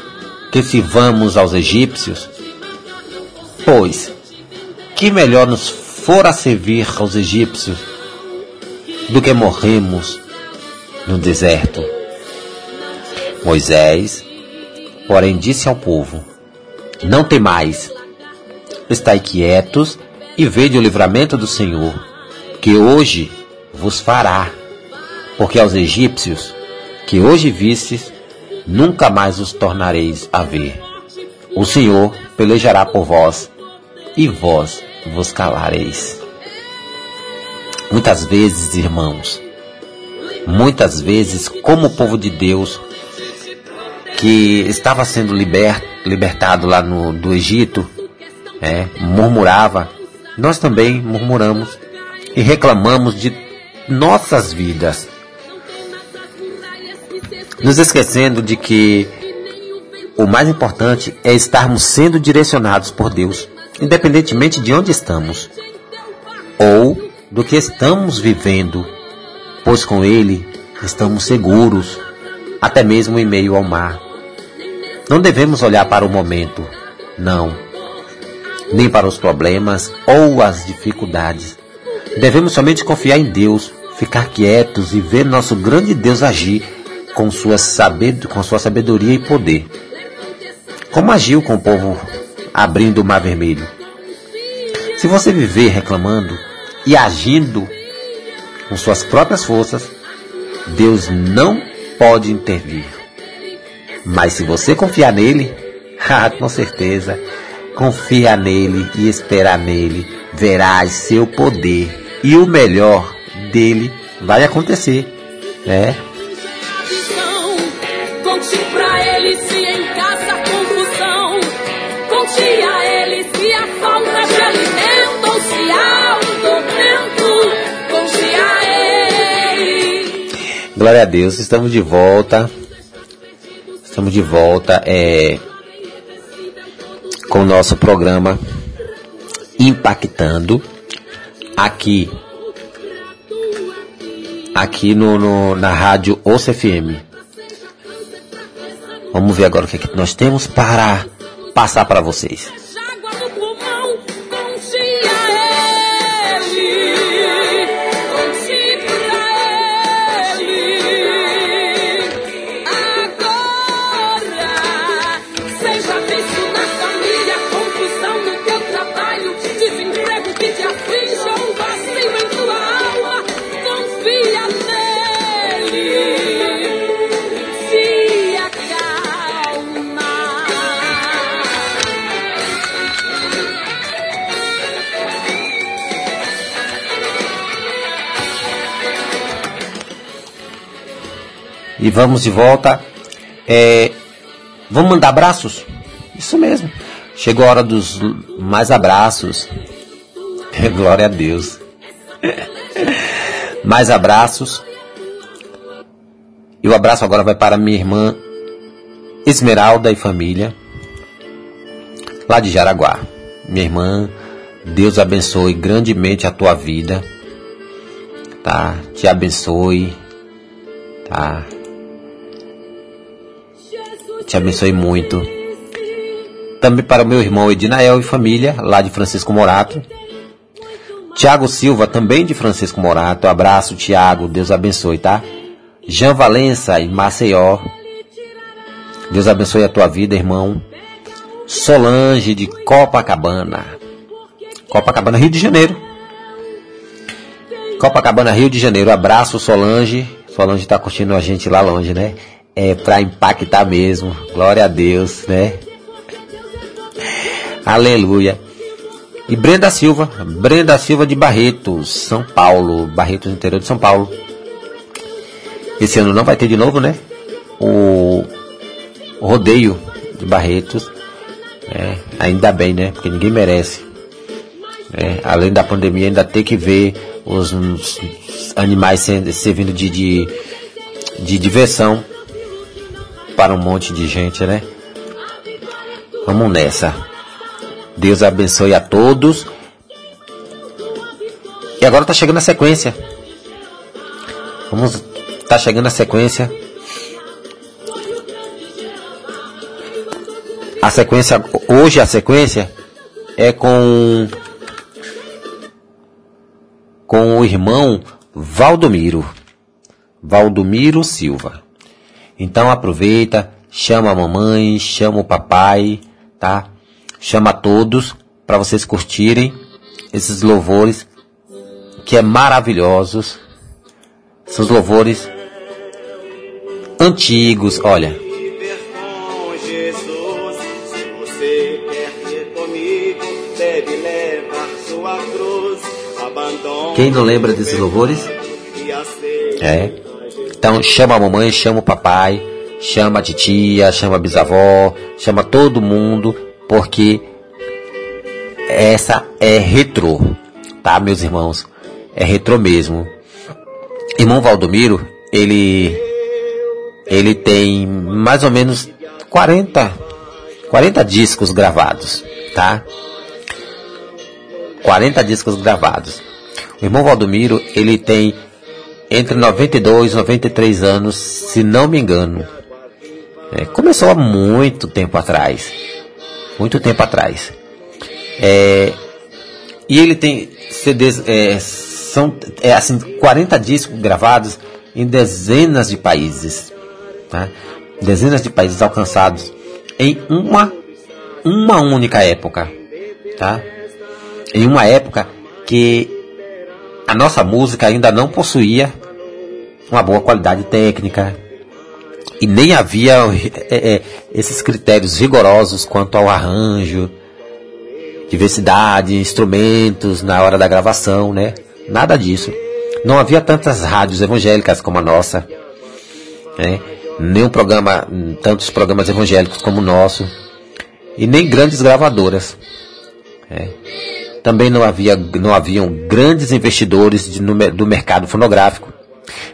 que sirvamos aos egípcios? Pois, que melhor nos fora servir aos egípcios do que morremos no deserto? Moisés, porém, disse ao povo: Não temais, estai quietos e vede o livramento do Senhor, que hoje vos fará, porque aos egípcios que hoje vistes, nunca mais os tornareis a ver. O Senhor pelejará por vós, e vós vos calareis. Muitas vezes, irmãos, muitas vezes, como o povo de Deus que estava sendo liber, libertado lá no, do Egito, é, murmurava, nós também murmuramos e reclamamos de nossas vidas, nos esquecendo de que o mais importante é estarmos sendo direcionados por Deus, independentemente de onde estamos ou do que estamos vivendo, pois com Ele estamos seguros, até mesmo em meio ao mar. Não devemos olhar para o momento, não, nem para os problemas ou as dificuldades. Devemos somente confiar em Deus, ficar quietos e ver nosso grande Deus agir com sua, sabed com sua sabedoria e poder. Como agiu com o povo abrindo o mar vermelho? Se você viver reclamando e agindo com suas próprias forças, Deus não pode intervir. Mas se você confiar nele, (laughs) ah, com certeza, confia nele e esperar nele, verás seu poder e o melhor dele vai acontecer, né? Conte a ele se a falta de alimento ou se há um tormento. Conte a ele. Glória a Deus, estamos de volta. Estamos de volta é, com o nosso programa Impactando aqui aqui no, no na rádio OCFM. Vamos ver agora o que, é que nós temos para passar para vocês. E vamos de volta. É, vamos mandar abraços? Isso mesmo. Chegou a hora dos mais abraços. (laughs) Glória a Deus. (laughs) mais abraços. E o abraço agora vai para minha irmã Esmeralda e família, lá de Jaraguá. Minha irmã, Deus abençoe grandemente a tua vida, tá? Te abençoe, tá? Te abençoe muito. Também para o meu irmão Edinael e família, lá de Francisco Morato. Tiago Silva, também de Francisco Morato. Abraço, Tiago. Deus abençoe, tá? Jean Valença e Maceió. Deus abençoe a tua vida, irmão. Solange de Copacabana. Copacabana, Rio de Janeiro. Copacabana, Rio de Janeiro. Abraço, Solange. Solange tá curtindo a gente lá longe, né? É pra impactar mesmo. Glória a Deus, né? Aleluia. E Brenda Silva, Brenda Silva de Barretos, São Paulo, Barretos, interior de São Paulo. Esse ano não vai ter de novo, né? O rodeio de Barretos. É, ainda bem, né? Porque ninguém merece. É, além da pandemia, ainda ter que ver os, os animais sendo, servindo de, de, de diversão para um monte de gente, né? Vamos nessa. Deus abençoe a todos. E agora tá chegando a sequência. Vamos. Tá chegando a sequência. A sequência. Hoje a sequência é com. Com o irmão Valdomiro. Valdomiro Silva. Então aproveita, chama a mamãe, chama o papai, tá? Chama todos para vocês curtirem esses louvores que é maravilhosos. São louvores antigos, olha. Quem não lembra desses louvores? É. Então chama a mamãe, chama o papai, chama a titia, chama a bisavó, chama todo mundo, porque essa é retrô, tá, meus irmãos? É retrô mesmo. Irmão Valdomiro, ele ele tem mais ou menos 40 40 discos gravados, tá? 40 discos gravados. O irmão Valdomiro, ele tem entre 92 e 93 anos, se não me engano. É, começou há muito tempo atrás. Muito tempo atrás. É, e ele tem CDs, é, são é, assim, 40 discos gravados em dezenas de países. Tá? Dezenas de países alcançados em uma, uma única época. Tá? Em uma época que a nossa música ainda não possuía uma boa qualidade técnica e nem havia é, é, esses critérios rigorosos quanto ao arranjo, diversidade, instrumentos na hora da gravação, né? Nada disso. Não havia tantas rádios evangélicas como a nossa, né? nem programa, tantos programas evangélicos como o nosso, e nem grandes gravadoras. Né? Também não havia, não haviam grandes investidores de, no, do mercado fonográfico.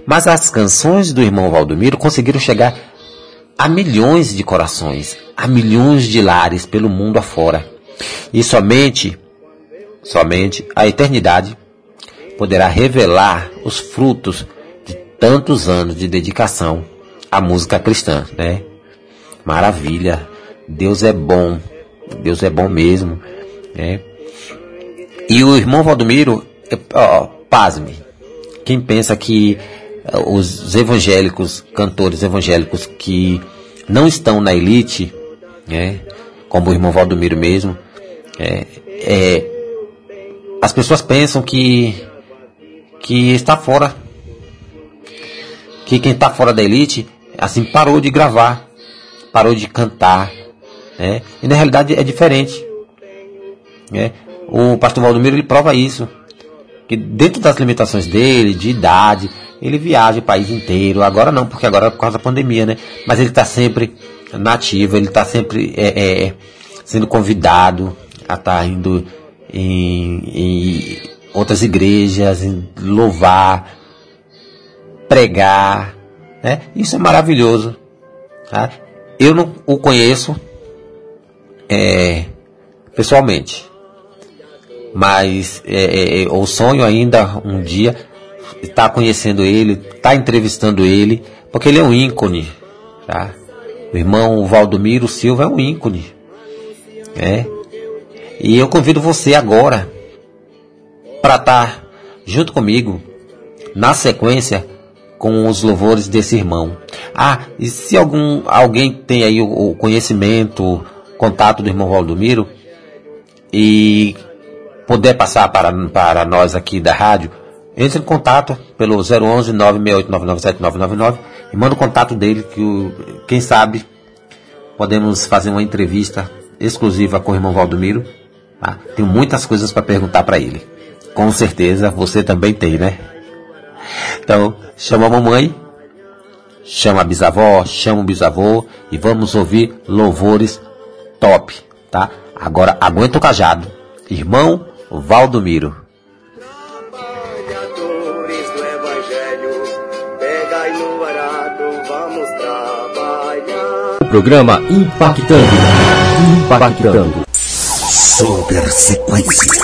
Mas as canções do irmão Valdomiro conseguiram chegar a milhões de corações, a milhões de lares pelo mundo afora. E somente, somente a eternidade poderá revelar os frutos de tantos anos de dedicação à música cristã, né? Maravilha. Deus é bom. Deus é bom mesmo, né? E o irmão Valdomiro, ó, pasme. Quem pensa que os evangélicos, cantores evangélicos que não estão na elite, né? Como o irmão Valdomiro mesmo, é, é, as pessoas pensam que que está fora. Que quem está fora da elite, assim, parou de gravar, parou de cantar. Né? E na realidade é diferente. Né? O pastor Valdomiro ele prova isso. Que dentro das limitações dele, de idade, ele viaja o país inteiro. Agora não, porque agora é por causa da pandemia, né? Mas ele está sempre nativo, ele está sempre é, é, sendo convidado a estar tá indo em, em outras igrejas, louvar, pregar, né? Isso é maravilhoso. Tá? Eu não o conheço é, pessoalmente, mas é, é, o sonho ainda um dia estar conhecendo ele, estar tá entrevistando ele, porque ele é um ícone, tá? O irmão Valdomiro Silva é um ícone, né? E eu convido você agora para estar tá junto comigo na sequência com os louvores desse irmão. Ah, e se algum alguém tem aí o, o conhecimento, contato do irmão Valdomiro e puder passar para, para nós aqui da rádio, entre em contato pelo 011 968997999 e manda o contato dele que o, quem sabe podemos fazer uma entrevista exclusiva com o irmão Valdomiro. Tá? Tenho muitas coisas para perguntar para ele. Com certeza você também tem, né? Então, chama a mamãe, chama a bisavó, chama o bisavô e vamos ouvir louvores top, tá? Agora aguenta o cajado. Irmão Valdomiro. Trabalhadores do Evangelho, pegai no arado, vamos trabalhar. O programa Impactando. Impactando. Super sequência.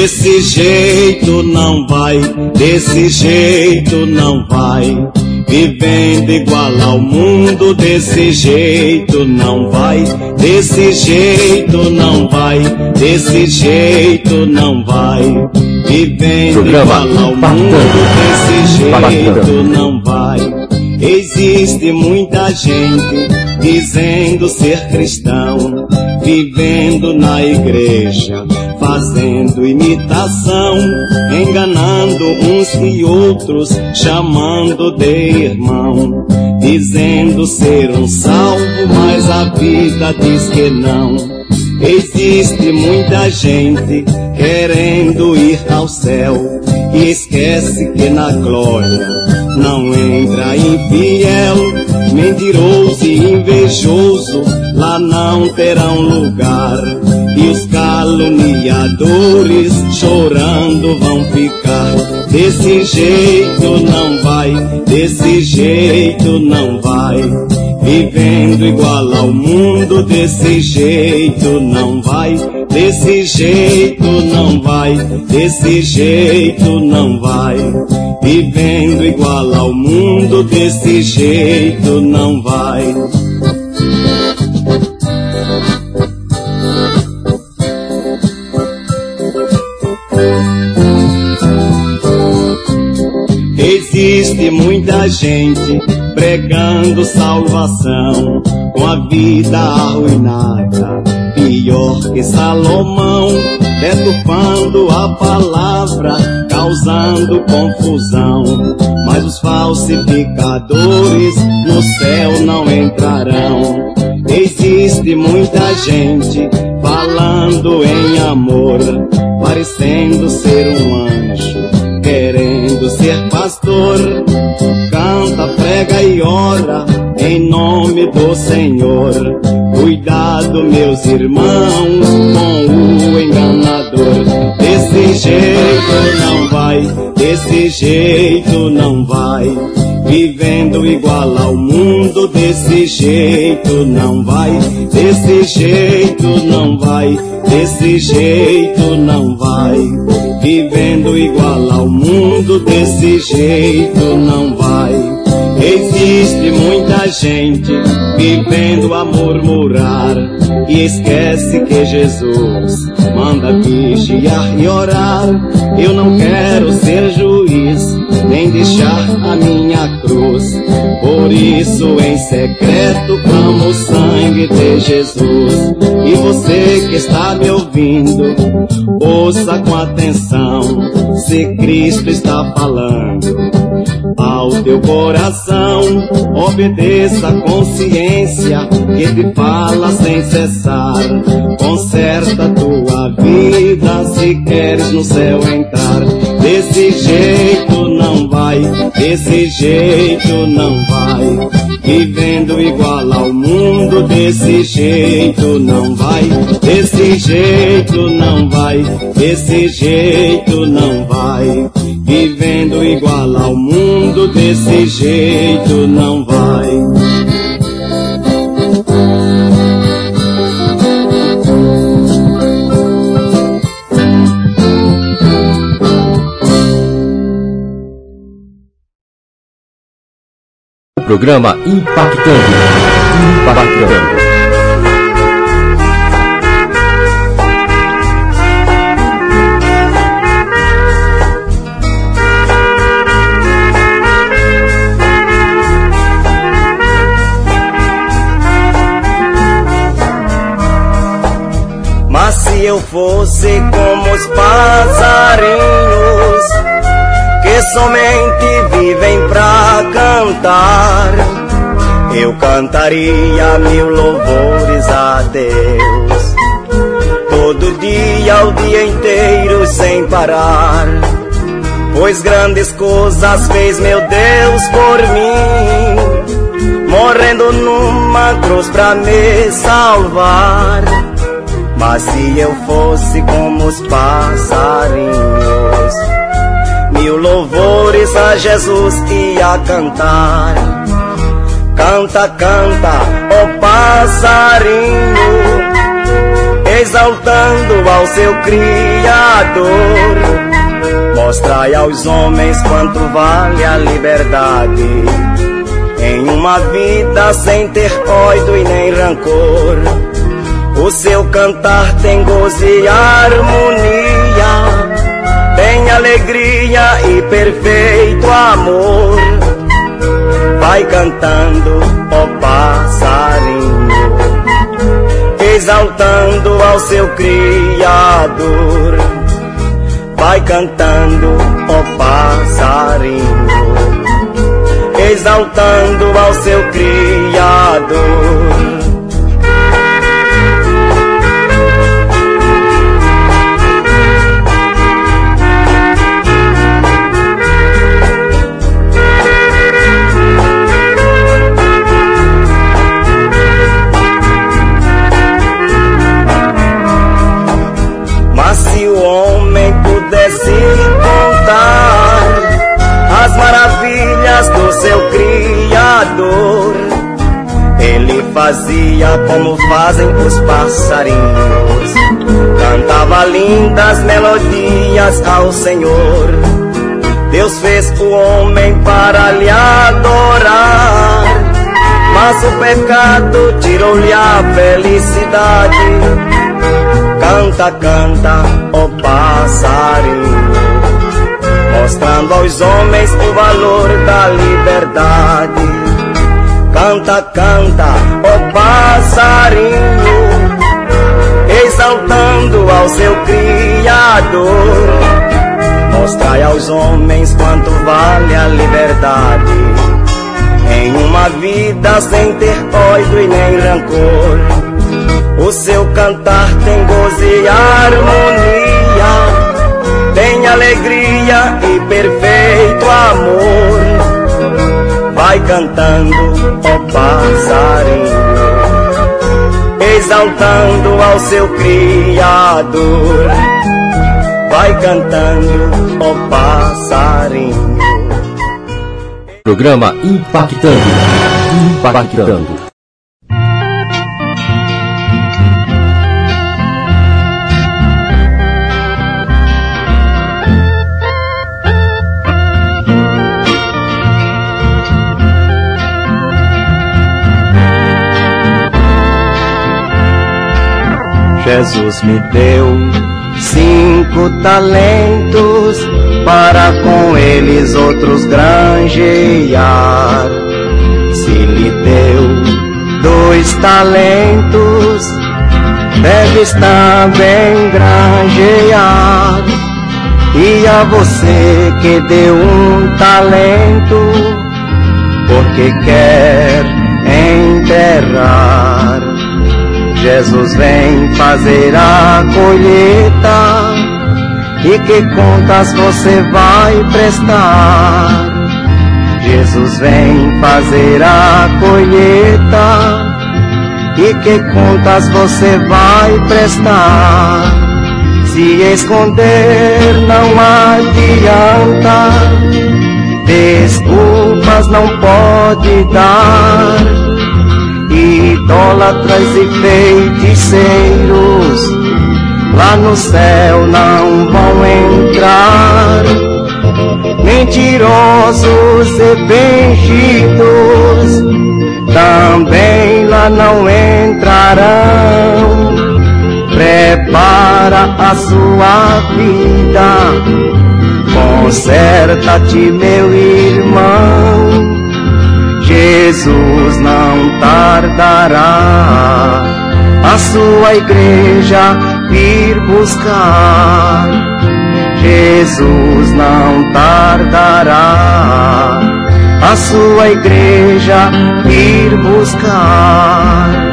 Desse jeito não vai, desse jeito não vai. Vivendo igual ao mundo, desse jeito não vai, desse jeito não vai, desse jeito não vai. Vivendo igual ao mundo, desse jeito não vai. Existe muita gente dizendo ser cristão, vivendo na igreja, fazendo imitação, enganando uns e outros, chamando de irmão, dizendo ser um salvo, mas a vida diz que não. Existe muita gente querendo ir ao céu e esquece que na glória não entra infiel, mentiroso e invejoso, lá não terão lugar. E os caluniadores chorando vão ficar. Desse jeito não vai, desse jeito não vai. Vivendo igual ao mundo, desse jeito não vai, desse jeito não vai, desse jeito não vai. Vivendo igual ao mundo, desse jeito não vai. Existe muita gente pregando salvação com a vida arruinada, pior que Salomão, deturpando a palavra, causando confusão. Mas os falsificadores no céu não entrarão. Existe muita gente falando em amor, parecendo ser um anjo querendo ser pastor, prega e ora em nome do Senhor. Cuidado, meus irmãos, com o enganador. Desse jeito não vai, desse jeito não vai. Vivendo igual ao mundo, desse jeito não vai, desse jeito não vai, desse jeito não vai. Vivendo igual ao mundo, desse jeito não vai. Existe muita gente vivendo a murmurar e esquece que Jesus manda vigiar e orar. Eu não quero ser juiz, nem deixar a minha cruz. Por isso, em secreto, clamo o sangue de Jesus. E você que está me ouvindo, ouça com atenção. Se Cristo está falando ao teu coração. Obedeça a consciência que te fala sem cessar. Conserta tua vida se queres no céu entrar. Desse jeito não vai, desse jeito não vai. Vivendo igual ao mundo, desse jeito não vai, desse jeito não vai, desse jeito não vai. Vivendo igual ao mundo, desse jeito não vai. Programa Impactando. Impactando. Fosse como os passarinhos que somente vivem pra cantar, eu cantaria mil louvores a Deus, todo dia, o dia inteiro sem parar. Pois grandes coisas fez meu Deus por mim, morrendo numa cruz pra me salvar. Mas se eu fosse como os passarinhos, mil louvores a Jesus ia cantar. Canta, canta, ó oh passarinho, exaltando ao seu Criador. Mostrai aos homens quanto vale a liberdade. Em uma vida sem ter ódio e nem rancor. O seu cantar tem gozo e harmonia, tem alegria e perfeito amor. Vai cantando, ó passarinho, exaltando ao seu Criador. Vai cantando, ó passarinho, exaltando ao seu Criador. As maravilhas do seu Criador. Ele fazia como fazem os passarinhos, cantava lindas melodias ao Senhor. Deus fez o homem para lhe adorar, mas o pecado tirou-lhe a felicidade. Canta, canta, passarinho mostrando aos homens o valor da liberdade. Canta, canta, ó oh passarinho, exaltando ao seu Criador. Mostrai aos homens quanto vale a liberdade. Em uma vida sem ter ódio e nem rancor. O seu cantar tem gozo e harmonia alegria e perfeito amor. Vai cantando, ó passarinho, exaltando ao seu Criador. Vai cantando, ó passarinho. Programa Impactando. Impactando. Jesus me deu cinco talentos para com eles outros granjear. Se lhe deu dois talentos, deve estar bem granjear. E a você que deu um talento, porque quer enterrar Jesus vem fazer a colheita e que contas você vai prestar? Jesus vem fazer a colheita e que contas você vai prestar? Se esconder não adianta, desculpas não pode dar idólatras e feiticeiros lá no céu não vão entrar. Mentirosos e fingidos também lá não entrarão. Prepara a sua vida, conserta-te, meu irmão Jesus não tardará a sua igreja vir buscar. Jesus não tardará a sua igreja vir buscar.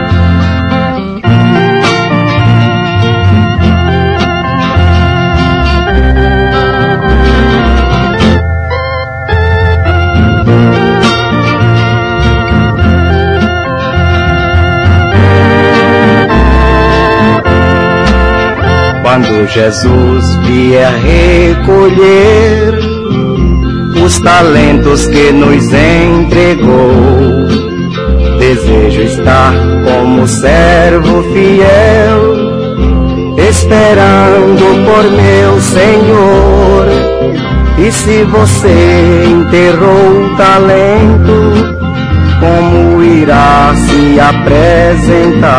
Quando Jesus vier recolher os talentos que nos entregou. Desejo estar como servo fiel, esperando por meu Senhor. E se você enterrou o talento, como irá se apresentar?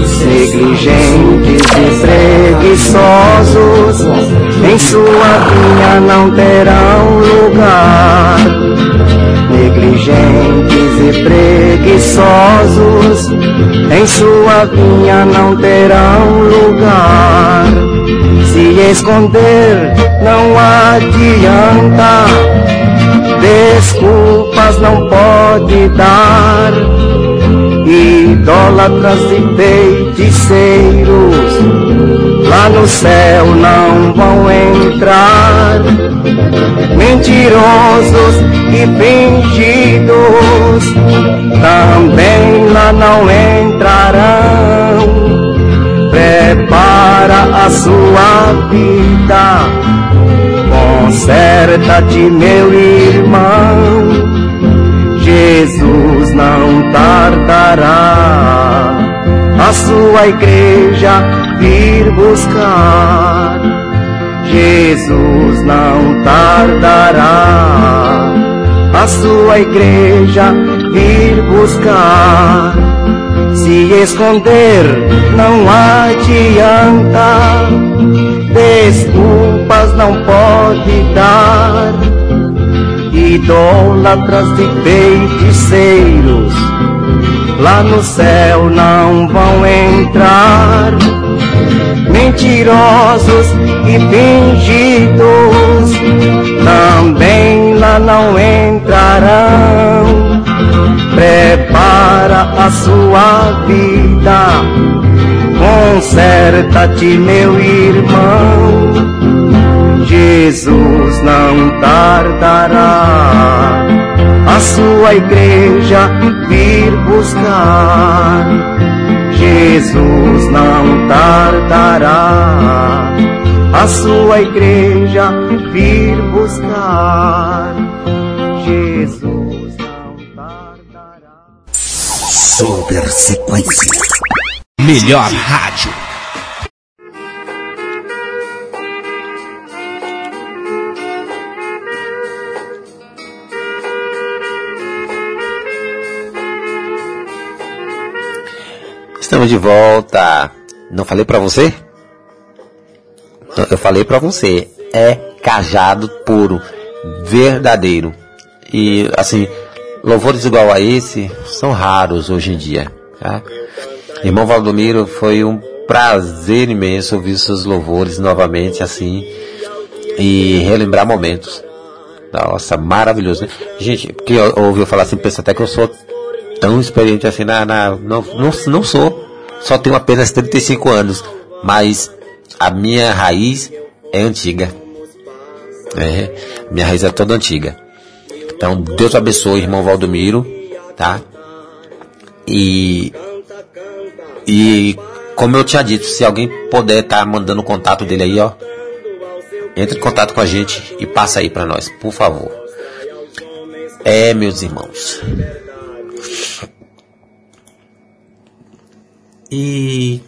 Negligentes e preguiçosos, em sua vinha não terão lugar. Negligentes e preguiçosos, em sua vinha não terão lugar. Se esconder não adianta, desculpas não pode dar idólatras e feiticeiros lá no céu não vão entrar. Mentirosos e fingidos também lá não entrarão. Prepara a sua vida, conserta-te, meu irmão Jesus não tardará a sua igreja vir buscar. Jesus não tardará a sua igreja vir buscar. Se esconder não adianta, desculpas não pode dar idólatras e feiticeiros lá no céu não vão entrar. Mentirosos e fingidos também lá não entrarão. Prepara a sua vida, conserta-te, meu irmão Jesus não tardará a sua igreja vir buscar. Jesus não tardará a sua igreja vir buscar. Jesus não tardará. Super sequência. Melhor rádio. Estamos de volta. Não falei para você? Eu falei para você. É cajado puro, verdadeiro. E assim, louvores igual a esse são raros hoje em dia. Tá? Irmão Valdomiro, foi um prazer imenso ouvir seus louvores novamente assim e relembrar momentos. Nossa, maravilhoso, né? Gente, que ouviu falar assim, pensa até que eu sou tão experiente assim na, na não, não, não sou. Só tenho apenas 35 anos, mas a minha raiz é antiga. É, minha raiz é toda antiga. Então, Deus abençoe, irmão Valdomiro, tá? E e como eu tinha dito, se alguém puder estar tá mandando o contato dele aí, ó, entre em contato com a gente e passa aí para nós, por favor. É, meus irmãos. E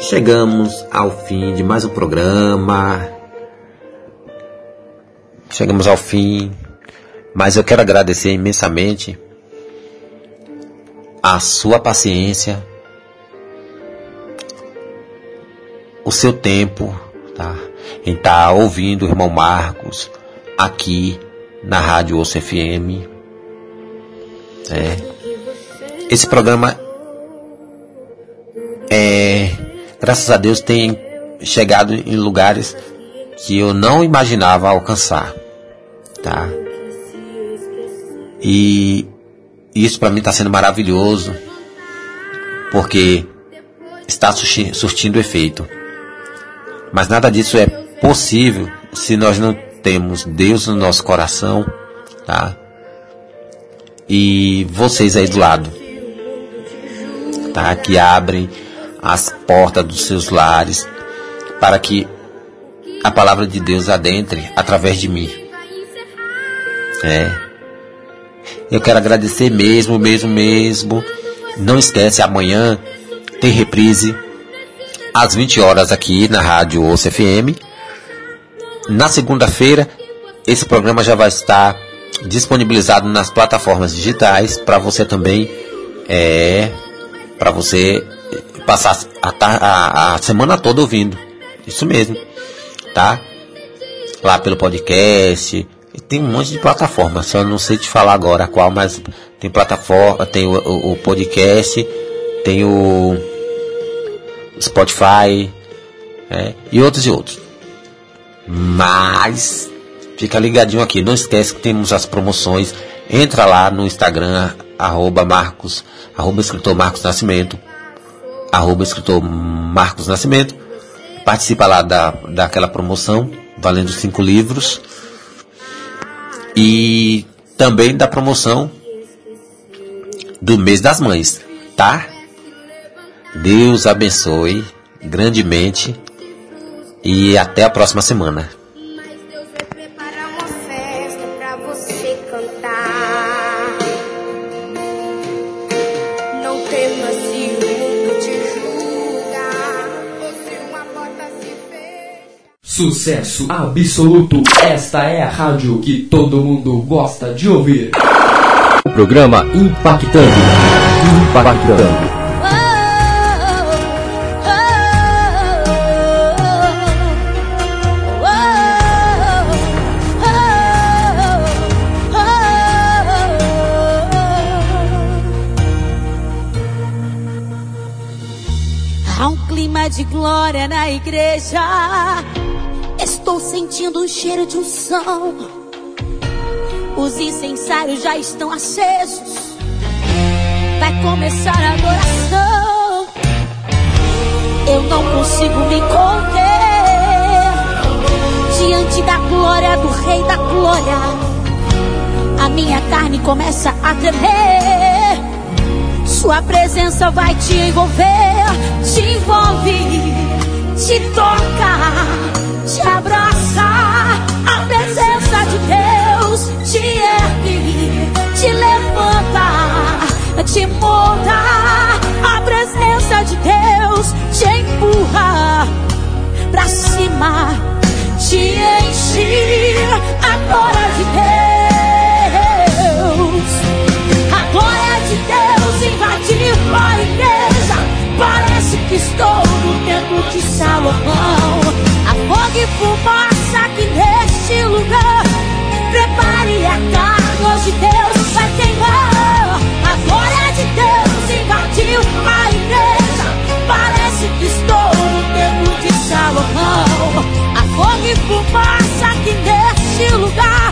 chegamos ao fim de mais um programa. Chegamos ao fim, mas eu quero agradecer imensamente a sua paciência, o seu tempo, tá? Em estar tá ouvindo o irmão Marcos aqui na Rádio Osso FM. É. Esse programa é, graças a Deus tem chegado em lugares que eu não imaginava alcançar, tá? E isso para mim está sendo maravilhoso, porque está surtindo efeito. Mas nada disso é possível se nós não temos Deus no nosso coração, tá? E vocês aí do lado, tá? Que abrem as portas dos seus lares, para que a palavra de Deus adentre através de mim. É. Eu quero agradecer mesmo, mesmo, mesmo. Não esquece, amanhã tem reprise às 20 horas aqui na Rádio Osso FM. Na segunda-feira, esse programa já vai estar disponibilizado nas plataformas digitais para você também é para você passar a, a, a semana toda ouvindo. Isso mesmo, tá? Lá pelo podcast, tem um monte de plataforma, só não sei te falar agora qual, mas tem plataforma, tem o, o, o podcast, tem o Spotify é, e outros e outros. Mas fica ligadinho aqui, não esquece que temos as promoções. Entra lá no Instagram, arroba Marcos, arroba escritor Marcos Nascimento, arroba escritor Marcos Nascimento. Participa lá da, daquela promoção, valendo cinco livros. E também da promoção do mês das mães, tá? Deus abençoe grandemente e até a próxima semana. Sucesso absoluto. Esta é a rádio que todo mundo gosta de ouvir. O programa Impactando. Impactando. Há um clima de glória na igreja. Estou sentindo o cheiro de unção. Os incensários já estão acesos. Vai começar a adoração. Eu não consigo me conter diante da glória do Rei da Glória. A minha carne começa a tremer. Sua presença vai te envolver, te envolve, te toca te abraça. A presença de Deus te ergue, te levanta, te molda. A presença de Deus te empurra pra cima, te enche a glória de Deus. A glória de Deus invadiu a igreja. Parece que estou no templo de Salomão fogo e fumaça aqui neste lugar. Prepare a carne, hoje Deus vai queimar. A glória de Deus invadiu a igreja. Parece que estou no templo de Salomão. A fogo e fumaça aqui neste lugar.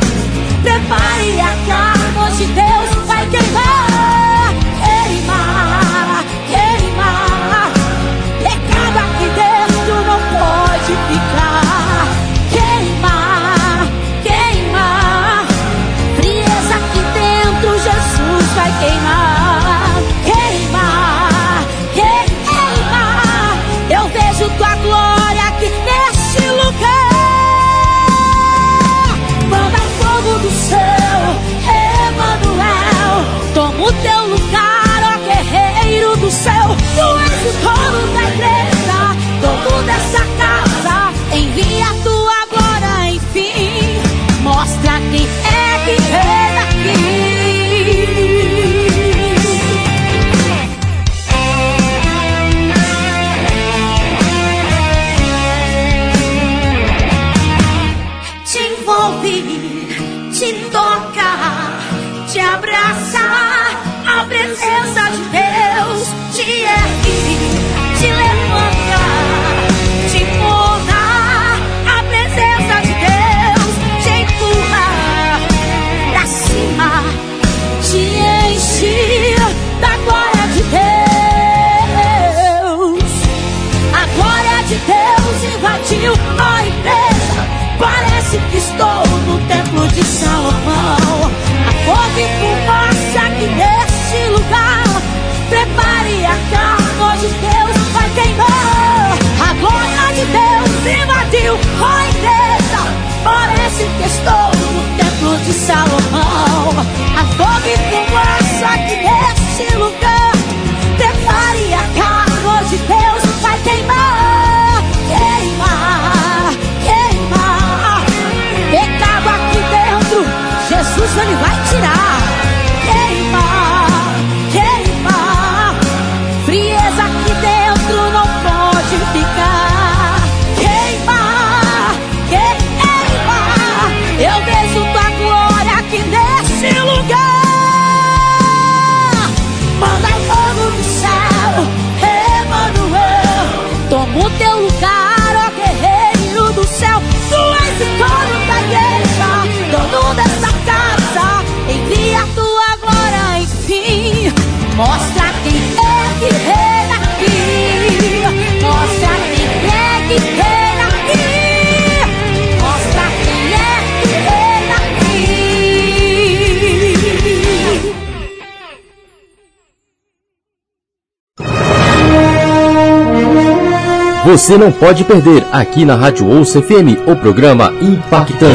Você não pode perder aqui na Rádio Ouça FM o programa Impactando.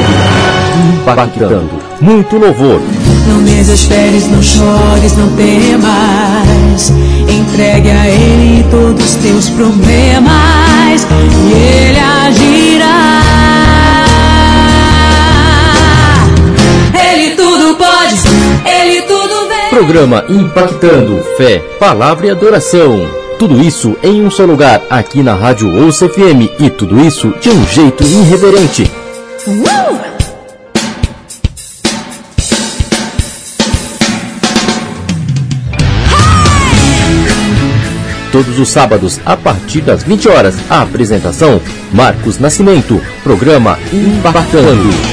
Impactando. Muito louvor. Não desesperes, não chores, não temas. Entregue a Ele todos os teus problemas e Ele agirá. Ele tudo pode, Ele tudo vê. Programa Impactando. Fé, palavra e adoração. Tudo isso em um só lugar, aqui na Rádio Ouça FM. E tudo isso de um jeito irreverente. Uh! Todos os sábados, a partir das 20 horas, a apresentação Marcos Nascimento. Programa Impactando.